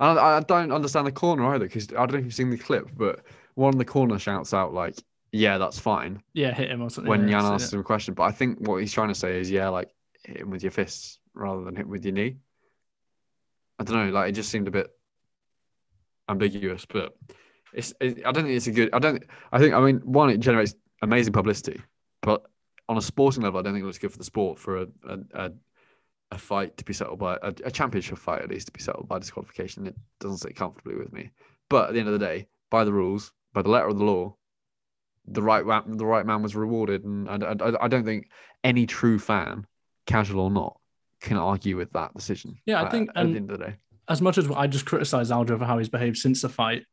And I, I don't understand the corner either because I don't know if you've seen the clip, but one in the corner shouts out like, "Yeah, that's fine." Yeah, hit him or something. when yeah, Yan asks him a question. But I think what he's trying to say is, yeah, like hit him with your fists rather than hit him with your knee. I don't know, like it just seemed a bit ambiguous, but it's. It, I don't think it's a good. I don't. I think. I mean, one, it generates amazing publicity, but on a sporting level, I don't think it looks good for the sport for a a, a, a fight to be settled by a, a championship fight at least to be settled by disqualification. It doesn't sit comfortably with me. But at the end of the day, by the rules, by the letter of the law, the right wa- the right man was rewarded, and I, I, I don't think any true fan, casual or not, can argue with that decision. Yeah, I uh, think- at, and- the end of the day, as much as I just criticize Aljo for how he's behaved since the fight,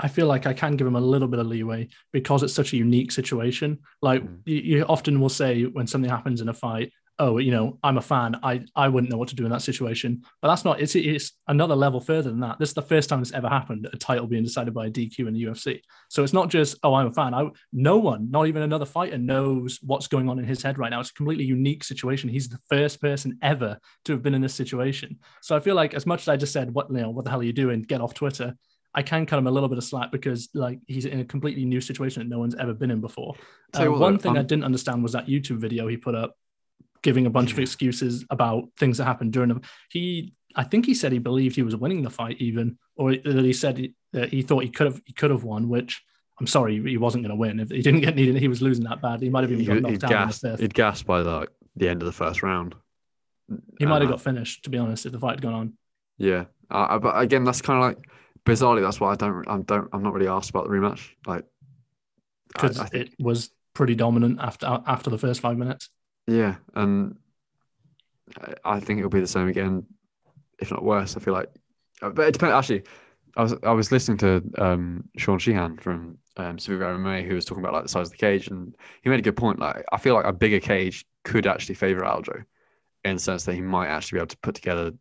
I feel like I can give him a little bit of leeway because it's such a unique situation. Like Mm. you, you often will say when something happens in a fight, "Oh, you know, I'm a fan. I I wouldn't know what to do in that situation." But that's not. It's it's another level further than that. This is the first time this ever happened. A title being decided by a DQ in the UFC. So it's not just, "Oh, I'm a fan." I no one, not even another fighter, knows what's going on in his head right now. It's a completely unique situation. He's the first person ever to have been in this situation. So I feel like as much as I just said, "What you know, what the hell are you doing? Get off Twitter." I can cut him a little bit of slack because like he's in a completely new situation that no one's ever been in before. Uh, what, one thing I um, didn't understand was that YouTube video he put up, giving a bunch of excuses about things that happened during the. He, I think he said he believed he was winning the fight, even, or that he said he, that he thought he could have he could have won. Which I'm sorry, he wasn't going to win. If he didn't get needed, he was losing that badly. He might have even got knocked out in the gassed. fifth. He'd gassed by the the end of the first round. He might have Uh, got finished, to be honest, if the fight had gone on. Yeah, uh, but again, that's kind of like bizarrely. That's why I don't. I don't. I'm not really asked about the rematch. Like, because it was pretty dominant after after the first five minutes. yeah, and I- think it'll be the same again, if not worse. I feel like, uh, but it depends. Actually, I was I was listening to um, Sean Sheehan from um, Severe MMA who was talking about like the size of the cage, and he made a good point. Like, I feel like a bigger cage could actually favor Aljo, in the sense that he might actually be able to put together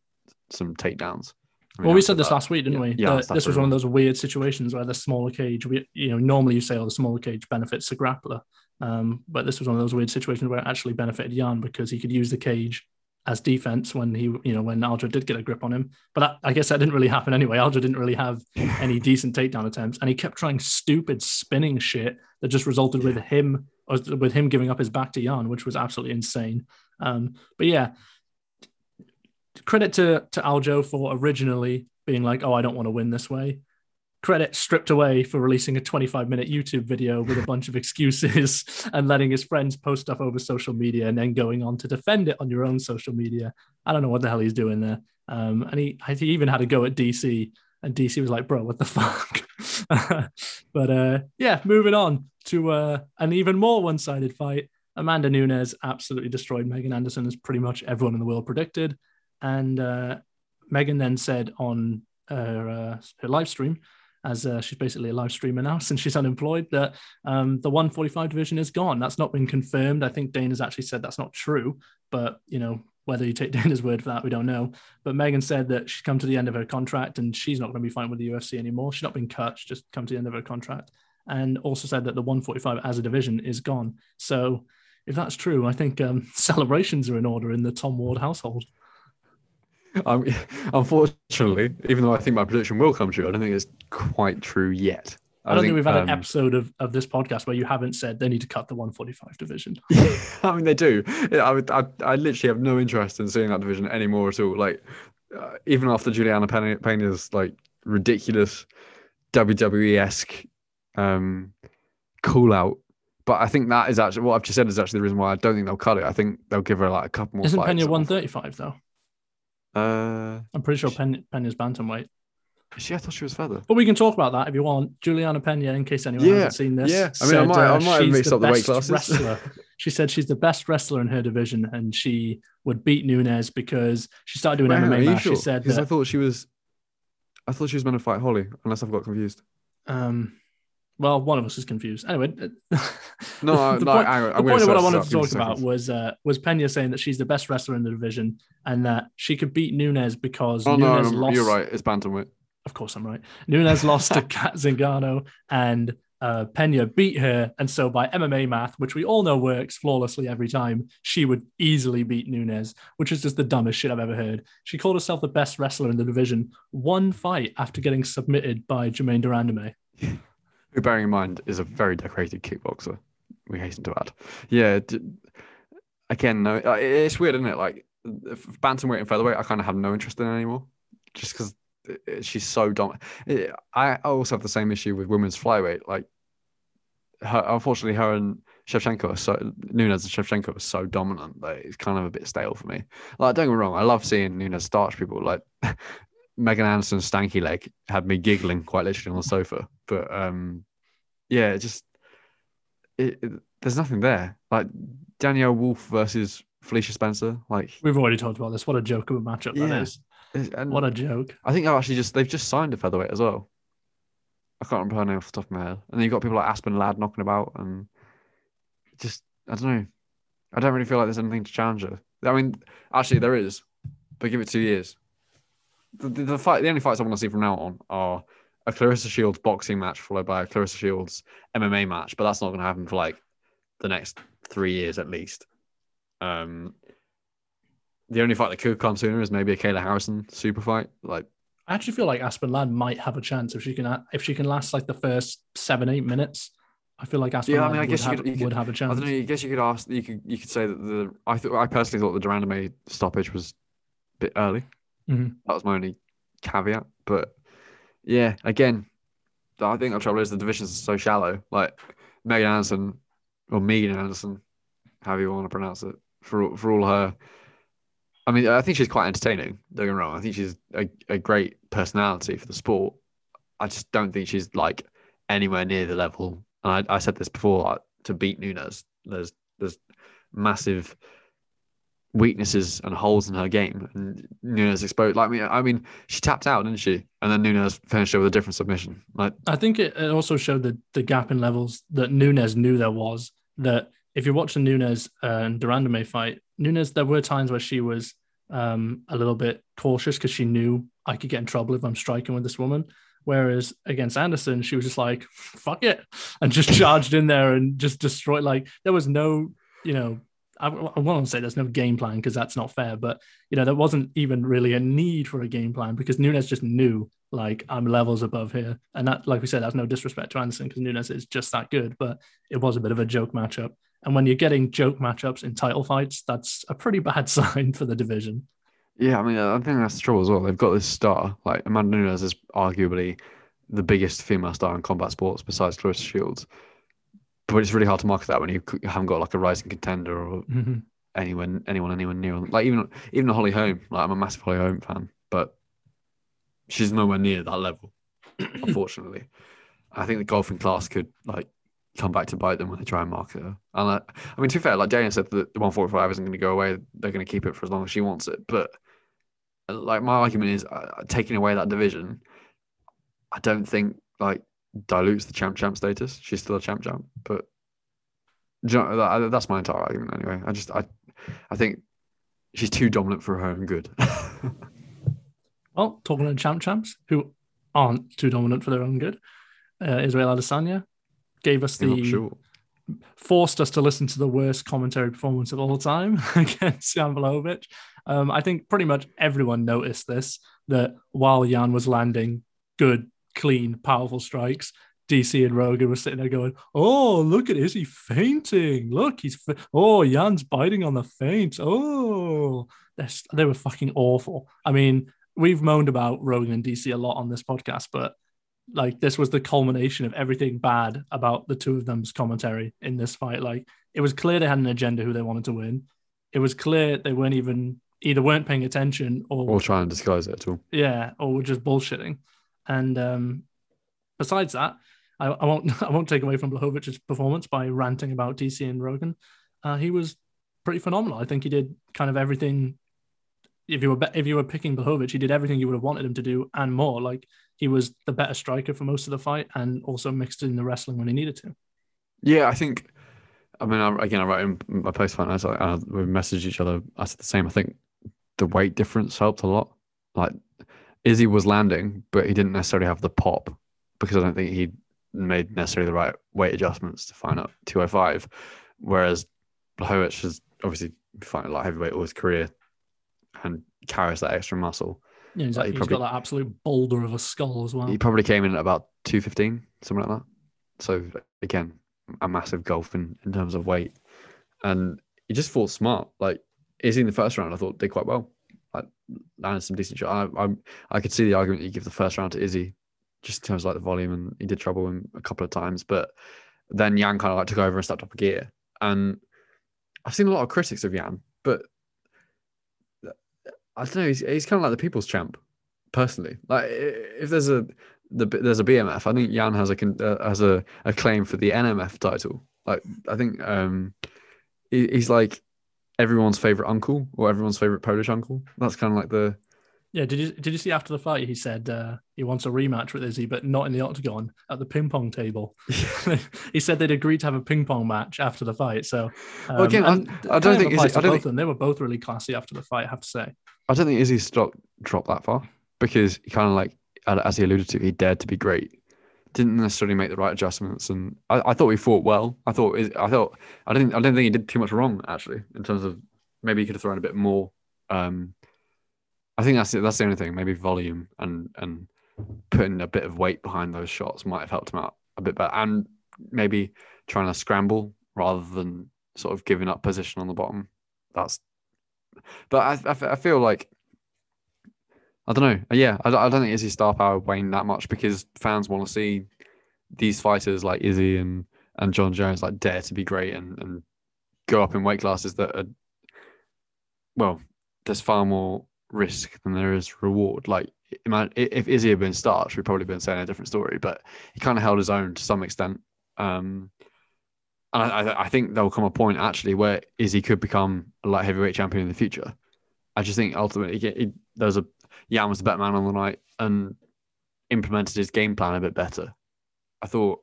some takedowns. I mean, Well, we said this that- last week, didn't yeah, we? yeah, this was one of those weird situations where the smaller cage, we, you know, normally you say, "Oh, the smaller cage benefits the grappler," um, but this was one of those weird situations where it actually benefited Yan because he could use the cage as defense when he, you know, when Aljo did get a grip on him. But that, I guess that didn't really happen anyway. Aljo didn't really have any decent takedown attempts, and he kept trying stupid spinning shit that just resulted with him with him giving up his back to Yan, which was absolutely insane. Um, but yeah, credit to to Aljo for originally being like, "Oh, I don't want to win this way." Credit stripped away for releasing a 25 minute YouTube video with a bunch of excuses and letting his friends post stuff over social media and then going on to defend it on your own social media. I don't know what the hell he's doing there. Um, and he, he even had a go at DC, and DC was like, "Bro, what the fuck?" but uh, yeah, moving on to uh, an even more one sided fight. Amanda Nunes absolutely destroyed Megan Anderson, as pretty much everyone in the world predicted. And uh, Megan then said on her, uh, her live stream as uh, she's basically a live streamer now since she's unemployed, that um, the 145 division is gone. That's not been confirmed. I think Dana's actually said that's not true, but you know whether you take Dana's word for that, we don't know. But Megan said that she's come to the end of her contract and she's not going to be fighting with the UFC anymore. She's not been cut; she's just come to the end of her contract, and also said that the 145 as a division is gone. So if that's true, I think um, celebrations are in order in the Tom Ward household. Um, unfortunately, even though I think my prediction will come true, I don't think it's quite true yet. I don't think, think we've had um, an episode of, of this podcast where you haven't said they need to cut the 145 division. I mean, they do. I, would, I, I literally have no interest in seeing that division anymore at all. Like, uh, even after Juliana Pena's like ridiculous WWE esque um, call out. But I think that is actually what I've just said is actually the reason why I don't think they'll cut it. I think they'll give her like a couple more. Isn't Pena 135 though? Uh, I'm pretty sure Pen- Pena's bantamweight. She, I thought she was feather. But we can talk about that if you want. Juliana Pena, in case anyone Yeah, hasn't seen this, yeah. I mean, I said, might- I uh, might have she's mixed up the weight classes. Wrestler. she said she's the best wrestler in her division, and she would beat Nunes because she started doing are MMA match. sure? She said because I thought she was. I thought she was meant to fight Holly, unless I've got confused. Um, well, one of us is confused. Anyway, No, the no, point, on, the point of what I wanted to talk Give me a about was uh, was Pena saying that she's the best wrestler in the division and that she could beat Nunes because Oh Nunes no, lost. you're right. It's bantamweight. Of course, I'm right. Nunes lost to Cat Zingano and uh, Pena beat her. And so, by MMA math, which we all know works flawlessly every time, she would easily beat Nunes, which is just the dumbest shit I've ever heard. She called herself the best wrestler in the division one fight after getting submitted by Germaine de Randamie. Who, bearing in mind, is a very decorated kickboxer. We hasten to add. Yeah. D- again, no, uh, it's weird, isn't it? Like bantamweight and featherweight, I kind of have no interest in anymore, just because she's so dominant. I also have the same issue with women's flyweight. Like, her, unfortunately, her and Shevchenko so Nunes and Shevchenko are so dominant that it's kind of a bit stale for me. Like, don't get me wrong, I love seeing Nunes starch people. Like Megan Anderson's stanky leg had me giggling quite literally on the sofa. But um, yeah, it just it, it- there's nothing there. Like Danyelle Wolf versus Felicia Spencer. Like, We've already talked about this. What a joke of a matchup that Yeah. is. it's- and What a joke. I think they've actually just they've just signed a featherweight as well. I can't remember her name off the top of my head. And then you've got people like Aspen Ladd knocking about, and just I don't know. I don't really feel like there's anything to challenge her. I mean, actually there is, but give it two years. The, the, the fight, the only fights I want to see from now on are a Claressa Shields boxing match followed by a Claressa Shields MMA match, but that's not going to happen for like the next three years at least. Um, the only fight that could come sooner is maybe a Kayla Harrison super fight, like. I actually feel like Aspen Ladd might have a chance if she can if she can last like the first seven eight minutes. I feel like Aspen Yeah, I mean, I would, guess you have, could- you could- would have a chance. I don't know. I guess you could ask. You could you could say that the I thought I personally thought the de Randamie stoppage was a bit early. Mhm. That was my only caveat. But yeah, again, I think the trouble is the divisions are so shallow. Like Megan Anderson or Megan Anderson, however you want to pronounce it, for for all her. I mean, I think she's quite entertaining. Don't get me wrong. I think she's a, a great personality for the sport. I just don't think she's like anywhere near the level. And I, I said this before to beat Nunes. There's there's massive weaknesses and holes in her game, and Nunes exposed. Like I mean, I mean, she tapped out, didn't she? And then Nunes finished it with a different submission. Like I think it, also showed the, the gap in levels that Nunes knew there was. That if you're watching Nunes uh, and de Randamie fight, Nunes, there were times where she was um, a little bit cautious because she knew I could get in trouble if I'm striking with this woman. Whereas against Anderson, she was just like, fuck it, and just charged in there and just destroyed. Like, there was no, you know, I, I want say there's no game plan because that's not fair, but, you know, there wasn't even really a need for a game plan because Nunes just knew, like, I'm levels above here. And that, like we said, that's no disrespect to Anderson because Nunes is just that good, but it was a bit of a joke matchup. And when you're getting joke matchups in title fights, that's a pretty bad sign for the division. Yeah, I mean, I think that's trouble as well. They've got this star. Like Amanda Nunes is arguably the biggest female star in combat sports besides Claressa Shields. But it's really hard to market that when you haven't got like a rising contender or Mhm. anyone, anyone, anyone near. Like even even Holly Holm. Like I'm a massive Holly Holm fan, but she's nowhere near that level. unfortunately, I think the golfing class could like come back to bite them when they try and market her. And I, I mean, to be fair, like Daniel said, that the 145 isn't going to go away. They're going to keep it for as long as she wants it. But like my argument is, uh, taking away that division, I don't think like dilutes the champ champ status. She's still a champ champ, but you know, that, that's my entire argument anyway. I just I I think she's too dominant for her own good. well, talking to champ champs who aren't too dominant for their own good, uh, Israel Adesanya gave us the sure. forced us to listen to the worst commentary performance of all time against Jan Blachowicz. Um, I think pretty much everyone noticed this that while Jan was landing good, clean, powerful strikes, DC and Rogan were sitting there going, "Oh, look at is he fainting! Look, he's fa- oh, Jan's biting on the feint. Oh, they were fucking awful. I mean, we've moaned about Rogan and DC a lot on this podcast, but like this was the culmination of everything bad about the two of them's commentary in this fight. Like it was clear they had an agenda who they wanted to win. It was clear they weren't even either weren't paying attention or or trying to disguise it at all. Yeah, or were just bullshitting. And um, besides that, I, I, won't I won't take away from Blachowicz's performance by ranting about DC and Rogan. Uh, he was pretty phenomenal. I think he did kind of everything. If you were if you were picking Blachowicz, he did everything you would have wanted him to do and more. Like he was the better striker for most of the fight, and also mixed in the wrestling when he needed to. Yeah, I think. I mean, I, again, I wrote in my post fight. I was like, uh, we messaged each other. I said the same. I think the weight difference helped a lot. Like Izzy was landing, but he didn't necessarily have the pop because I don't think he made necessarily the right weight adjustments to find out 205. Whereas Blachowicz has obviously fighting a lot heavyweight all his career and carries that extra muscle. Yeah, exactly. Like he probably, got that absolute boulder of a skull as well. He probably came in at about 215, something like that. So again, a massive gulf in, in terms of weight. And he just fought smart. Like Izzy in the first round, I thought did quite well. Landed some decent shot. I, I I could see the argument you give the first round to Izzy, just in terms of like the volume, and he did trouble him a couple of times. But then Jan kind of like took over and stepped up a gear. And I've seen a lot of critics of Jan, but I don't know. He's, he's kind of like the people's champ, personally. Like if there's a the there's a BMF, I think Jan has a uh, has a, a claim for the BMF title. Like I think um he, he's like everyone's favorite uncle or everyone's favorite Polish uncle. That's kind of like the. Yeah, did you did you see after the fight he said uh, he wants a rematch with Izzy, but not in the octagon at the ping pong table. he said they'd agreed to have a ping pong match after the fight. So um, well, again, I, I, don't think Izzy, I don't think, them. they were both really classy after the fight. I have to say. I don't think Izzy's stock dropped that far because he kind of like as he alluded to, he dared to be great didn't necessarily make the right adjustments, and I, I thought we fought well. I thought I thought I didn't I didn't think he did too much wrong actually in terms of maybe he could have thrown a bit more. Um, I think that's that's the only thing. Maybe volume and and putting a bit of weight behind those shots might have helped him out a bit better, and maybe trying to scramble rather than sort of giving up position on the bottom. That's, but I I, I feel like I don't know. Yeah, I, I don't think Izzy's star power waned that much because fans want to see these fighters like Izzy and and Jon Jones like dare to be great and and go up in weight classes that are well, there's far more risk than there is reward. Like if Izzy had been starched, we'd probably been saying a different story. But he kind of held his own to some extent. Um, and I, I, think there will come a point actually where Izzy could become a light heavyweight champion in the future. I just think ultimately there's a Jan was the better man on the night and implemented his game plan a bit better. I thought,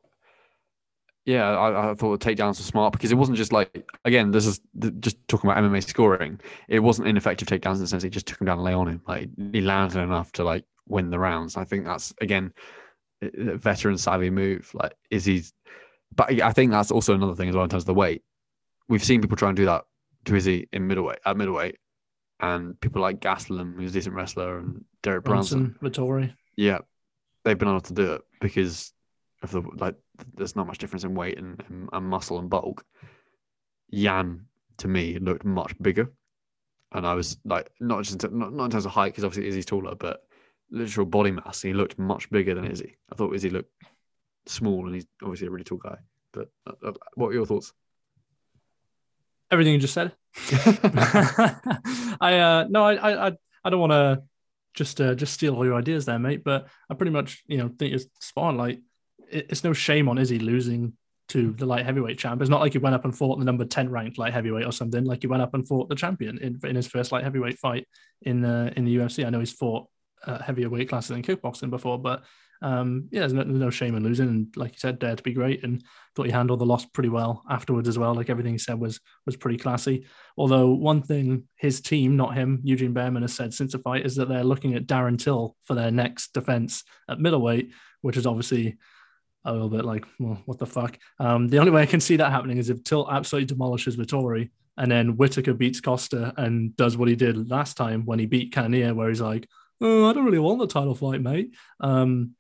yeah, I, I thought the takedowns were smart because it wasn't just like again, this is just talking about MMA scoring. It wasn't ineffective takedowns in the sense he just took him down and lay on him. Like he landed enough to like win the rounds. I think that's again a veteran savvy move. Like is he? But I think that's also another thing as well in terms of the weight. We've seen people try and do that to Izzy in middleweight at middleweight, and people like Gastelum, who's a decent wrestler, and Derek Brunson, Vettori. Yeah, they've been able to do it because of the like. There's not much difference in weight and, and, and muscle and bulk. Jan to me looked much bigger, and I was like, not just in, not, not in terms of height because obviously Izzy's taller, but literal body mass. He looked much bigger than Izzy. I thought Izzy looked small, and he's obviously a really tall guy. But uh, uh what are your thoughts? Everything you just said. I uh no, I I I don't want to just uh, just steal all your ideas there, mate. But I pretty much you know think it's spot on. Like it, it's no shame on Izzy losing to the light heavyweight champ. It's not like he went up and fought the number ten ranked light heavyweight or something. Like he went up and fought the champion in, in his first light heavyweight fight in uh, in the UFC. I know he's fought uh, heavier weight classes in kickboxing before, but Um, yeah, there's no, there's no shame in losing, and like you said, dare to be great, and thought he handled the loss pretty well afterwards as well. Like everything he said was was pretty classy. Although one thing his team, not him, Eugene Bareman has said since the fight is that they're looking at Darren Till for their next defense at middleweight, which is obviously a little bit like, well, what the fuck? Um, the only way I can see that happening is if Till absolutely demolishes Vettori and then Whitaker beats Costa and does what he did last time when he beat Cannonier, where he's like, oh, I don't really want the title fight, mate. Um,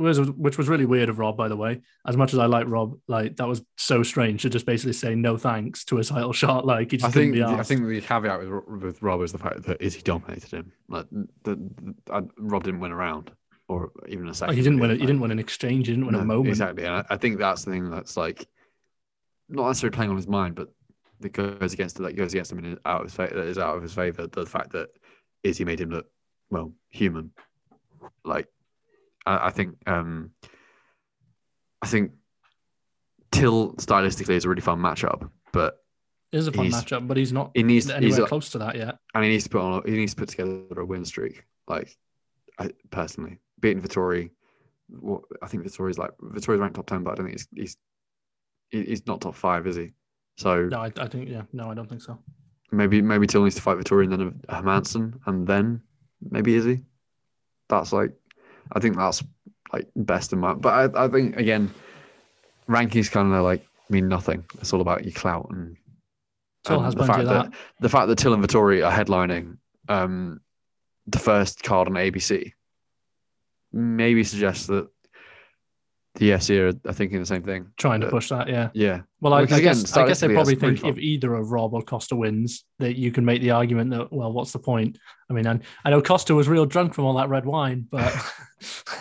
was, which was really weird of Rob, by the way. As much as I like Rob, like that was so strange to just basically say no thanks to a title shot. Like he just I think be I think the caveat with, with Rob is the fact that Izzy dominated him. Like the, the, uh, Rob didn't win a round or even a second. Like, he didn't win. Like, He didn't win an exchange. He didn't win a moment. Exactly, and I, I think that's the thing that's like not necessarily playing on his mind, but that goes against that goes against him and is out of his favor. That is out of his favor. The fact that Izzy made him look well human. Like I, I think um I think Till stylistically is a really fun matchup, but It is a fun matchup, but he's not he needs anywhere he's close to that yet. and he needs to put on he needs to put together a win streak. Like I personally beating Vettori, what I think Vettori's like Vettori's ranked top ten, but I don't think he's he's he's not top five, is he? So No, I, I think yeah, no, I don't think so. maybe maybe Till needs to fight Vettori and then Hermansson and then maybe Izzy. That's like I think that's like best in my but I, I think again rankings kind of like mean nothing. It's all about your clout and and has the fact that that. the fact that Till and Vettori are headlining um, the first card on ABC maybe suggests that the UFC are, are thinking the same thing. Trying to Uh, push that, yeah. Yeah, Well, I, I again, guess I guess they probably think if either of Rob or Costa wins, that you can make the argument that well, what's the point? I mean, I, I know Costa was real drunk from all that red wine, but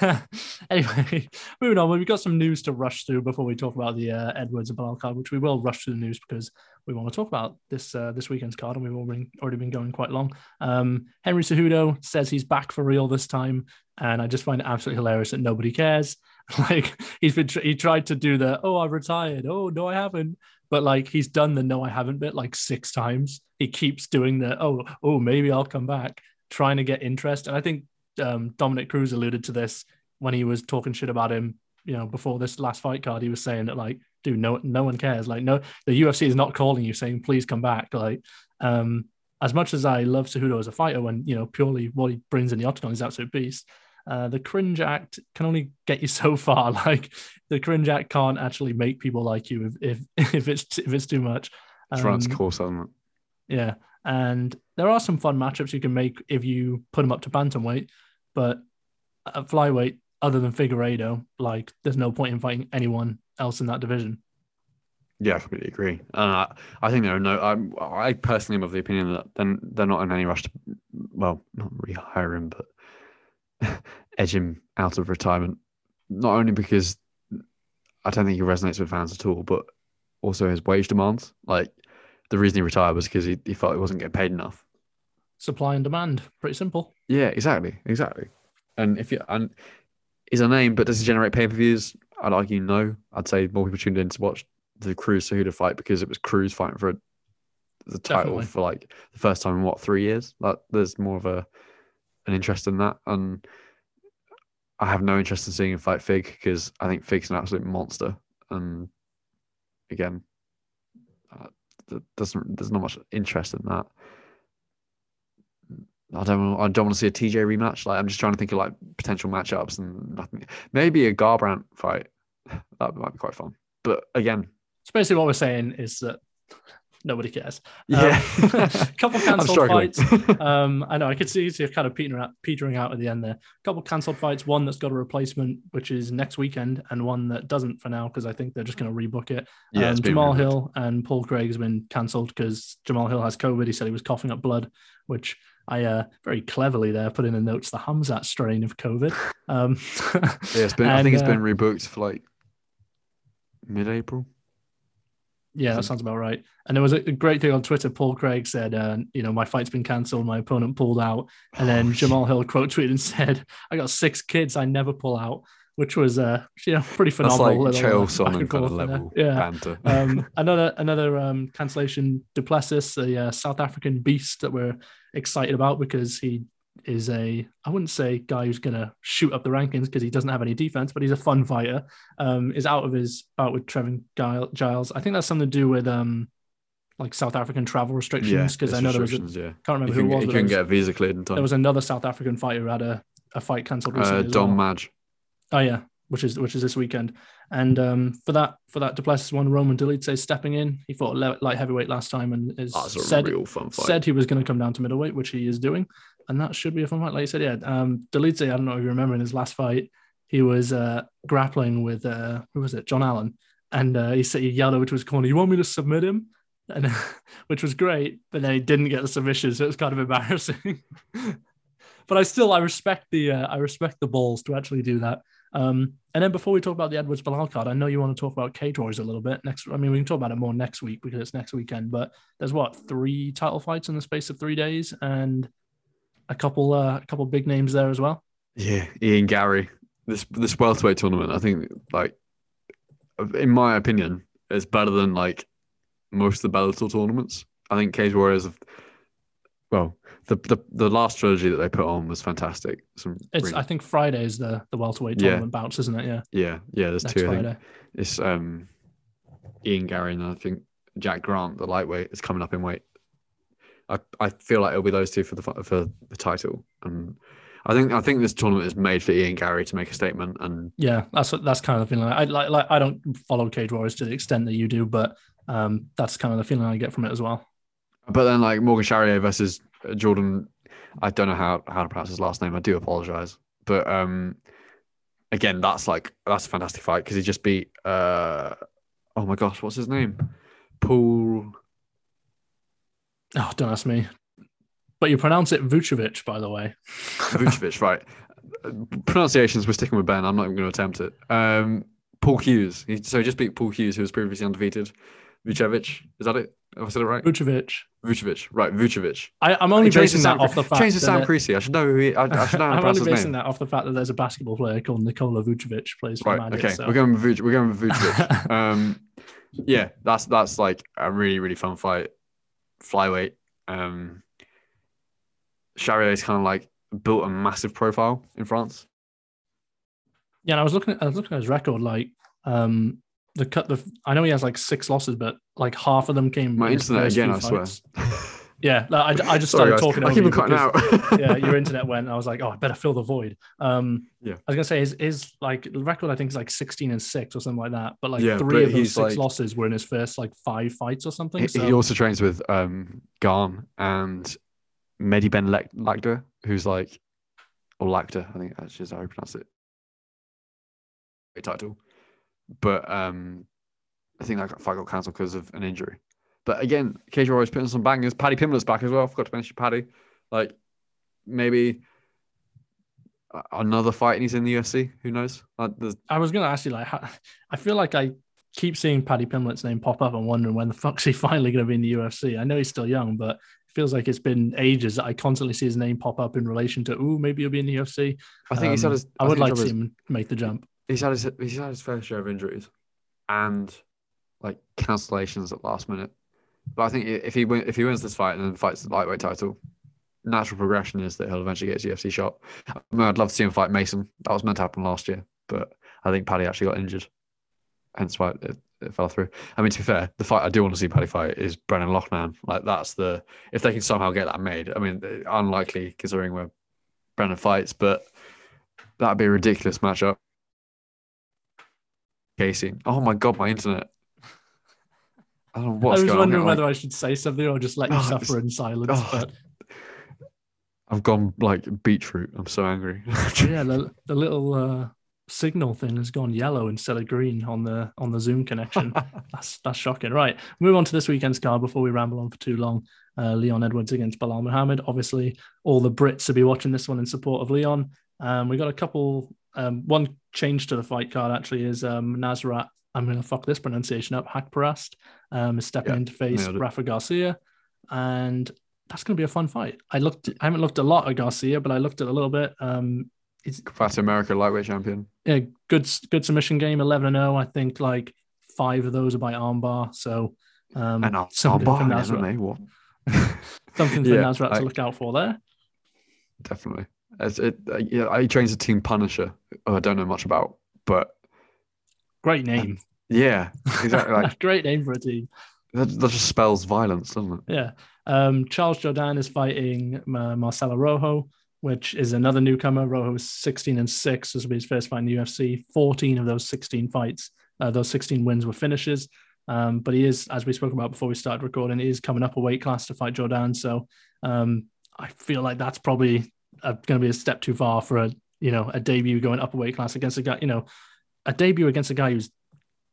anyway, moving on. We've got some news to rush through before we talk about the uh, Edwards and Belal card, which we will rush through the news because we want to talk about this uh, this weekend's card, and we've already already been going quite long. Um, Henry Cejudo says he's back for real this time, and I just find it absolutely hilarious that nobody cares. Like he's been tr- he tried to do the oh I've retired oh no I haven't but like he's done the no I haven't bit like six times. He keeps doing the oh oh maybe I'll come back, trying to get interest. And I think um, Dominick Cruz alluded to this when he was talking shit about him. You know, before this last fight card, he was saying that like, dude, no no one cares. Like, no, the UFC is not calling you saying please come back. Like, um, as much as I love Cejudo as a fighter, when you know purely what he brings in the octagon is absolute beast. Uh, the cringe act can only get you so far. Like the cringe act can't actually make people like you if if, if it's if it's too much. it's run its Um, course, hasn't it? yeah, and there are some fun matchups you can make if you put them up to bantamweight, but at flyweight, other than Figueiredo, like there's no point in fighting anyone else in that division. Yeah, I completely agree. I, I think there are no. I, I personally am of the opinion that then they're not in any rush to, well, not rehire him, but edge him out of retirement. Not only because I don't think he resonates with fans at all, but also his wage demands. Like the reason he retired was because he, he felt he wasn't getting paid enough. Supply and demand, pretty simple. Yeah, exactly, exactly. And if you and is a name, but does he generate pay per views? I'd argue no. I'd say more people tuned in to watch the Cruz Cejudo fight because it was Cruz fighting for the title Definitely. for like the first time in what three years. Like there's more of a an interest in that, and I have no interest in seeing him fight Fig because I think Fig's an absolute monster. And again, uh, there's not much interest in that. I don't. I don't want to see a TJ rematch. Like I'm just trying to think of like potential matchups and nothing. Maybe a Garbrandt fight. That might be quite fun. But again, So basically, what we're saying is that nobody cares. yeah, Um, couple I'm cancelled fights. Um, I know I could see you kind of petering out, petering out at the end there. A couple cancelled fights. One that's got a replacement, which is next weekend, and one that doesn't for now because I think they're just going to rebook it. yeah, um, Jamal. Hill and Paul Craig has been cancelled because Jamal Hill has COVID. He said he was coughing up blood, which I uh, very cleverly there put in the notes the Khamzat strain of COVID. Um, Yeah, it's been. I think and, it's uh, been rebooked for like mid-April. Yeah, that sounds about right. And there was a great thing on Twitter. Paul Craig said, uh, you know, my fight's been cancelled, my opponent pulled out. And then Oh, Jamal Hill quote tweeted and said, I got six kids, I never pull out, which was, uh, you know, pretty That's phenomenal. like little, uh, Chael Sonnen kind of forth there. level Yeah. banter. um, another another um, cancellation, du Plessis, the uh, South African beast that we're excited about because he is a I wouldn't say guy who's gonna shoot up the rankings because he doesn't have any defense, but he's a fun fighter. Um, is out of his bout with Trevin Giles. I think that's something to do with um like South African travel restrictions because I know there was a, yeah. can't remember who it was. he couldn't get a visa cleared in was, there was another South African fighter who had a, a fight cancelled recently. Uh, Don well. Madge. Oh yeah, which is which is this weekend. And um, for that for that du Plessis one, Roman Dolidze stepping in. He fought light heavyweight last time and is That's said real fun fight. said he was going to come down to middleweight, which he is doing, and that should be a fun fight. Like you said, yeah. Um, I don't know if you remember in his last fight, he was uh, grappling with uh, who was it, John Allen, and uh, he said he yelled over to his corner, "You want me to submit him?" And which was great, but then he didn't get the submission, so it was kind of embarrassing. but I still I respect the uh, I respect the balls to actually do that. Um, and then before we talk about the Edwards Belal card, I know you want to talk about Cage Warriors a little bit next. I mean, we can talk about it more next week because it's next weekend. But there's what three title fights in the space of three days, and a couple uh, a couple big names there as well. Yeah, Ian Garry. This this welterweight tournament, I think, like, in my opinion, is better than like most of the Bellator tournaments. I think Cage Warriors have, well, the the, the last trilogy that they put on was fantastic. Some It's really- I think Friday is the the welterweight Yeah. tournament bouts, isn't it? Yeah, yeah, yeah. There's next two. I think. Friday. It's um, Ian Garry and I think Jack Grant, the lightweight, is coming up in weight. I, I feel like it'll be those two for the for the title, and I think I think this tournament is made for Ian Garry to make a statement. And Yeah, that's that's kind of the feeling. I like like I don't follow Cage Warriors to the extent that you do, but um, that's kind of the feeling I get from it as well. but then like Morgan Charrier versus Jordan, I don't know how how to pronounce his last name. I do apologize, but um, again, that's like that's a fantastic fight because he just beat uh, oh my gosh, what's his name? Paul. Oh, don't ask me. But you pronounce it Vucevic, by the way. Vucevic, right? Pronunciations, we're sticking with Ben. I'm not even going to attempt it. Um, Paul Hughes. He, so he just beat Paul Hughes, who was previously undefeated. Vucevic, is that it? Have I said it right? Vucevic. Vucevic, right? Vucevic. I, I'm only basing that Sam, off the fact changed to Sam Creasy. I should know who he. I, I should know. I'm only basing name. that off the fact that there's a basketball player called Nikola Vucevic plays for Right. Magic. Okay. so- We're going with Vucevic. We're going with Vucevic. um, yeah, that's that's like a really really fun fight. Flyweight. Um, Charrier's kind of like built a massive profile in France. Yeah, and I was looking at I was looking at his record, like um the cut the I know he has like six losses, but like half of them came My internet again, I swear. Yeah, like, I, I just Sorry, started talking I over keep cutting out. yeah, your internet went. I was like, oh, I better fill the void. Um, Yeah. I was gonna say his, his like record, I think is like sixteen and six or something like that. But like Yeah, three but of those six like- losses were in his first like five fights or something. He, So he also trains with um Garn and Mehdi Ben Lak- who's like, or Lakda, I think that's is how you pronounce it. Great title, but um, I think that fight got cancelled because of an injury. But again, Cage Warriors putting some bangers. Paddy Pimblett's back as well. I forgot to mention Paddy. Like maybe another fight and he's in the UFC. Who knows? Like, I was gonna ask you like, how, I feel like I keep seeing Paddy Pimblett's name pop up and wondering when the fuck's he finally gonna be in the UFC. I know he's still young, but it feels like it's been ages that I constantly see his name pop up in relation to, oh, maybe he'll be in the UFC. I think he's had Um, his. I would like to see him make the jump. he's had his he's had his fair share of injuries and like cancellations at last minute. But I think if he win, if he wins this fight and then fights the lightweight title, natural progression is that he'll eventually get his UFC shot. I mean, I'd love to see him fight Mason. That was meant to happen last year, but I think Paddy actually got injured, hence why it, it fell through. I mean, to be fair, the fight I do want to see Paddy fight is Brendan Loughnane. Like that's the if they can somehow get that made. I mean, unlikely considering where Brennan fights, but that'd be a ridiculous matchup. Casey. Oh my god, my internet. I don't know what's I was on. wondering I'm whether like- I should say something or just let you Oh, suffer in silence. oh, but I've gone like beetroot. I'm so angry. yeah, the, the little uh, signal thing has gone yellow instead of green on the on the Zoom connection. that's that's shocking. Right, move on to this weekend's card before we ramble on for too long. Uh, Leon Edwards against Belal Muhammad. Obviously, all the Brits will be watching this one in support of Leon. Um, we got a couple. Um, one change to the fight card actually is um, Nasrat. I'm going to fuck this pronunciation up. Haqparast um, is stepping Yeah, in to face. Rafa Garcia, and that's going to be a fun fight. I looked. I haven't looked a lot at Garcia, but I looked at a little bit. Um, it's Fat America lightweight champion. yeah, good good submission game, eleven and zero. I think like five of those are by armbar. So um, And I'll something for bar in Nasrat, MMA. What? something for Yeah, Nasrat to look out for there. definitely. It's, it, uh, yeah, he trains a team Punisher. I don't know much about, but Great name. yeah, exactly. Like Great name for a team. that, that just spells violence, doesn't it? Yeah. Um, Charles Jourdain is fighting uh, Marcelo Rojo, which is another newcomer. Rojo is 16 and 6. This will be his first fight in the UFC. 14 of those 16 fights, uh, those 16 wins were finishes. Um, but he is, as we spoke about before we started recording, he is coming up a weight class to fight Jourdain. So um, I feel like that's probably going to be a step too far for a you know a debut going up a weight class against a guy you know a debut against a guy who's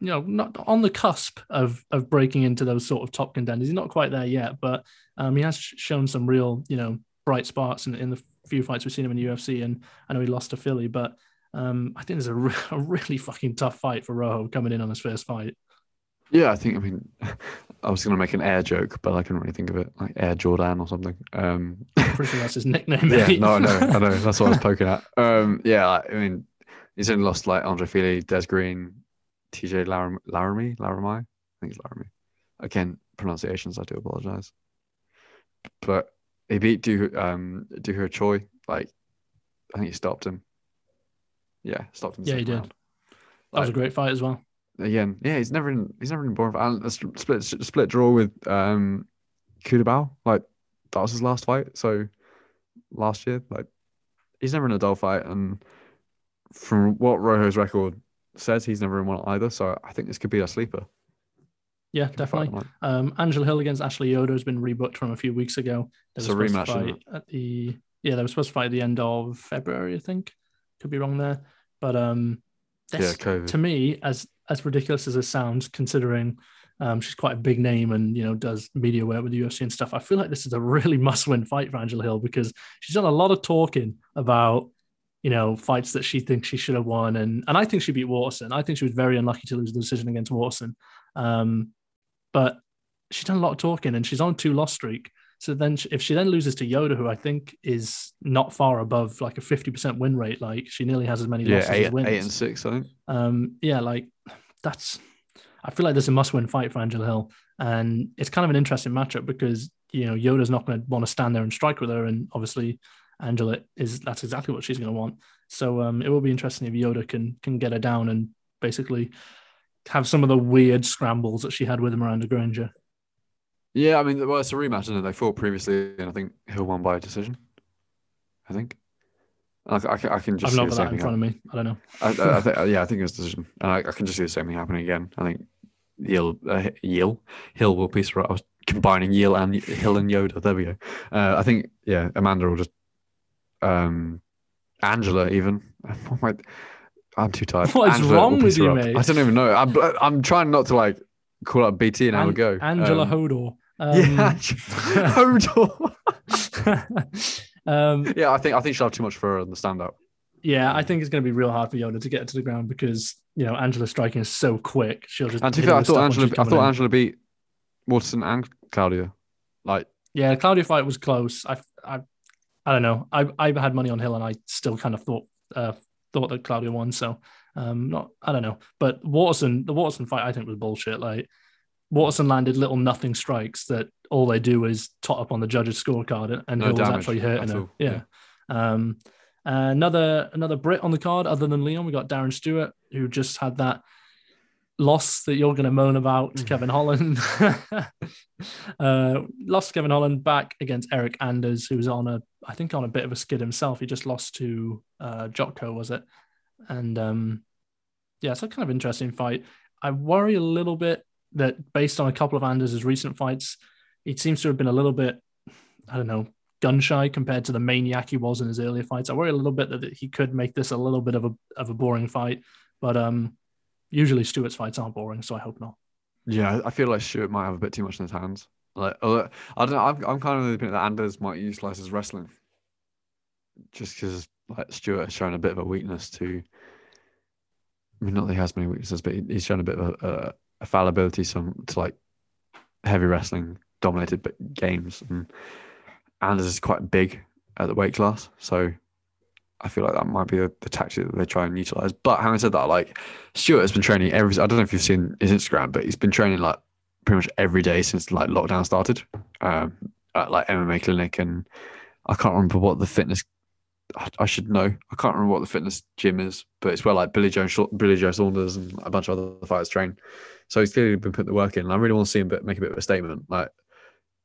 you know not on the cusp of of breaking into those sort of top contenders. He's not quite there yet, but um, he has shown some real you know bright sparks in, in the few fights we've seen him in the UFC. And I know he lost to Fili, but um, I think there's a, re- a really fucking tough fight for Rojo coming in on his first fight. Yeah, I think. I mean, I was going to make an air joke, but I couldn't really think of it, like Air Jordan or something. Um, Pretty sure that's his nickname. yeah, no, I know, I know. That's what I was poking at. Um, yeah, I mean, he's only lost like Andre Fili, Des Green, TJ Laram- Laramie, Laramie. I think it's Laramie. Again, pronunciations. I do apologize. But he beat Du um Doo Ho Choi. Like, I think he stopped him. Yeah, stopped him. Yeah, he did. round. that was a great fight as well. again, yeah, he's never in he's never in boring. And a split split draw with um Kudabao, like that was his last fight. So last year, like he's never in a dull fight, and from what Rojo's record says, he's never in one either. So I think this could be a sleeper. Yeah, definitely. Um, Angela Hill against Ashley Yoder has been rebooked from a few weeks ago. They It's a rematch, fight at the yeah, they were supposed to fight at the end of February, I think. Could be wrong there, but um, Yeah, this, COVID. to me, as as ridiculous as it sounds, considering um, she's quite a big name and you know does media work with the UFC and stuff, I feel like this is a really must-win fight for Angela Hill because she's done a lot of talking about you know fights that she thinks she should have won, and and I think she beat Watson. I think she was very unlucky to lose the decision against Watson, um, but she's done a lot of talking and she's on a two loss streak. So then, she- if she then loses to Yoder, who I think is not far above like a fifty percent win rate, like she nearly has as many Yeah, losses eight, as wins eight and six, I think. um, yeah, like that's. I feel like there's a must-win fight for Angela Hill, and it's kind of an interesting matchup because you know Yoder's not going to want to stand there and strike with her, and obviously Angela is that's exactly what she's going to want. So um, it will be interesting if Yoder can can get her down and basically have some of the weird scrambles that she had with Miranda Granger. Yeah, I mean, well, it's a rematch, isn't it? They fought previously, and I think Hill won by a decision. I think. I, I, can- I can just I've see not the got same that in front of me. I don't know. I, I, think, yeah, I think it was a decision, and I, I can just see the same thing happening again. I think Yale, uh, Yale, Hill will piece up. I was combining Yale and Hill and Yoder. There we go. Uh, I think, yeah, Amanda will just, um, Angela even. I'm too tired. What is Angela wrong with you, up. mate? I don't even know. I'm, I'm trying not to like call up BT and have a go. Angela Um, Hodor. yeah, Um, Hodor. um, yeah, I think I think she'll have too much for her on the stand up. Yeah, I think it's going to be real hard for Yoder to get to the ground because you know Angela's striking is so quick. She'll just. And to be fair, I thought Angela, I thought in. Angela beat Watson and Claudia. Like, Yeah, Claudia fight was close. I, I, I don't know. I, I had money on Hill, and I still kind of thought, uh, thought that Claudia won. So, um, not. I don't know. But Watson, the Watson fight, I think was bullshit. Like, Watson landed little nothing strikes that all they do is tot up on the judges' scorecard, and, No Hill was actually hurting her. all, Yeah. Um, another another Brit on the card other than Leon. We got Darren Stewart, who just had that loss that you're going to moan about Mm. Kevin Holland. uh, lost Kevin Holland back against Eryk Anders, who's on a, I think, on a bit of a skid himself. He just lost to uh, Jotko, was it? And um, yeah, it's a kind of interesting fight. I worry a little bit that based on a couple of Anders' recent fights, he seems to have been a little bit, I don't know, gun shy compared to the maniac he was in his earlier fights. I worry a little bit that he could make this a little bit of a of a boring fight, but um, usually Stewart's fights aren't boring, so I hope not. Yeah, I feel like Stewart might have a bit too much in his hands. Like, uh, I don't know. I'm, I'm kind of the opinion that Anders might utilize his wrestling, just because like Stewart has shown a bit of a weakness to. I mean, not that he has many weaknesses, but he's shown a bit of a, a, a fallibility some to like heavy wrestling dominated games, and Anders is quite big at the weight class, so I feel like that might be the tactic that they try and utilize. But having said that, like Stewart has been training every. I don't know if you've seen his Instagram, but he's been training like pretty much every day since like lockdown started. Um, at like MMA clinic, and I can't remember what the fitness I, should know. I can't remember what the fitness gym is, but it's where like Billy Joe Billy Joe Saunders and a bunch of other fighters train. So he's clearly been putting the work in. And I really want to see him bit, make a bit of a statement. Like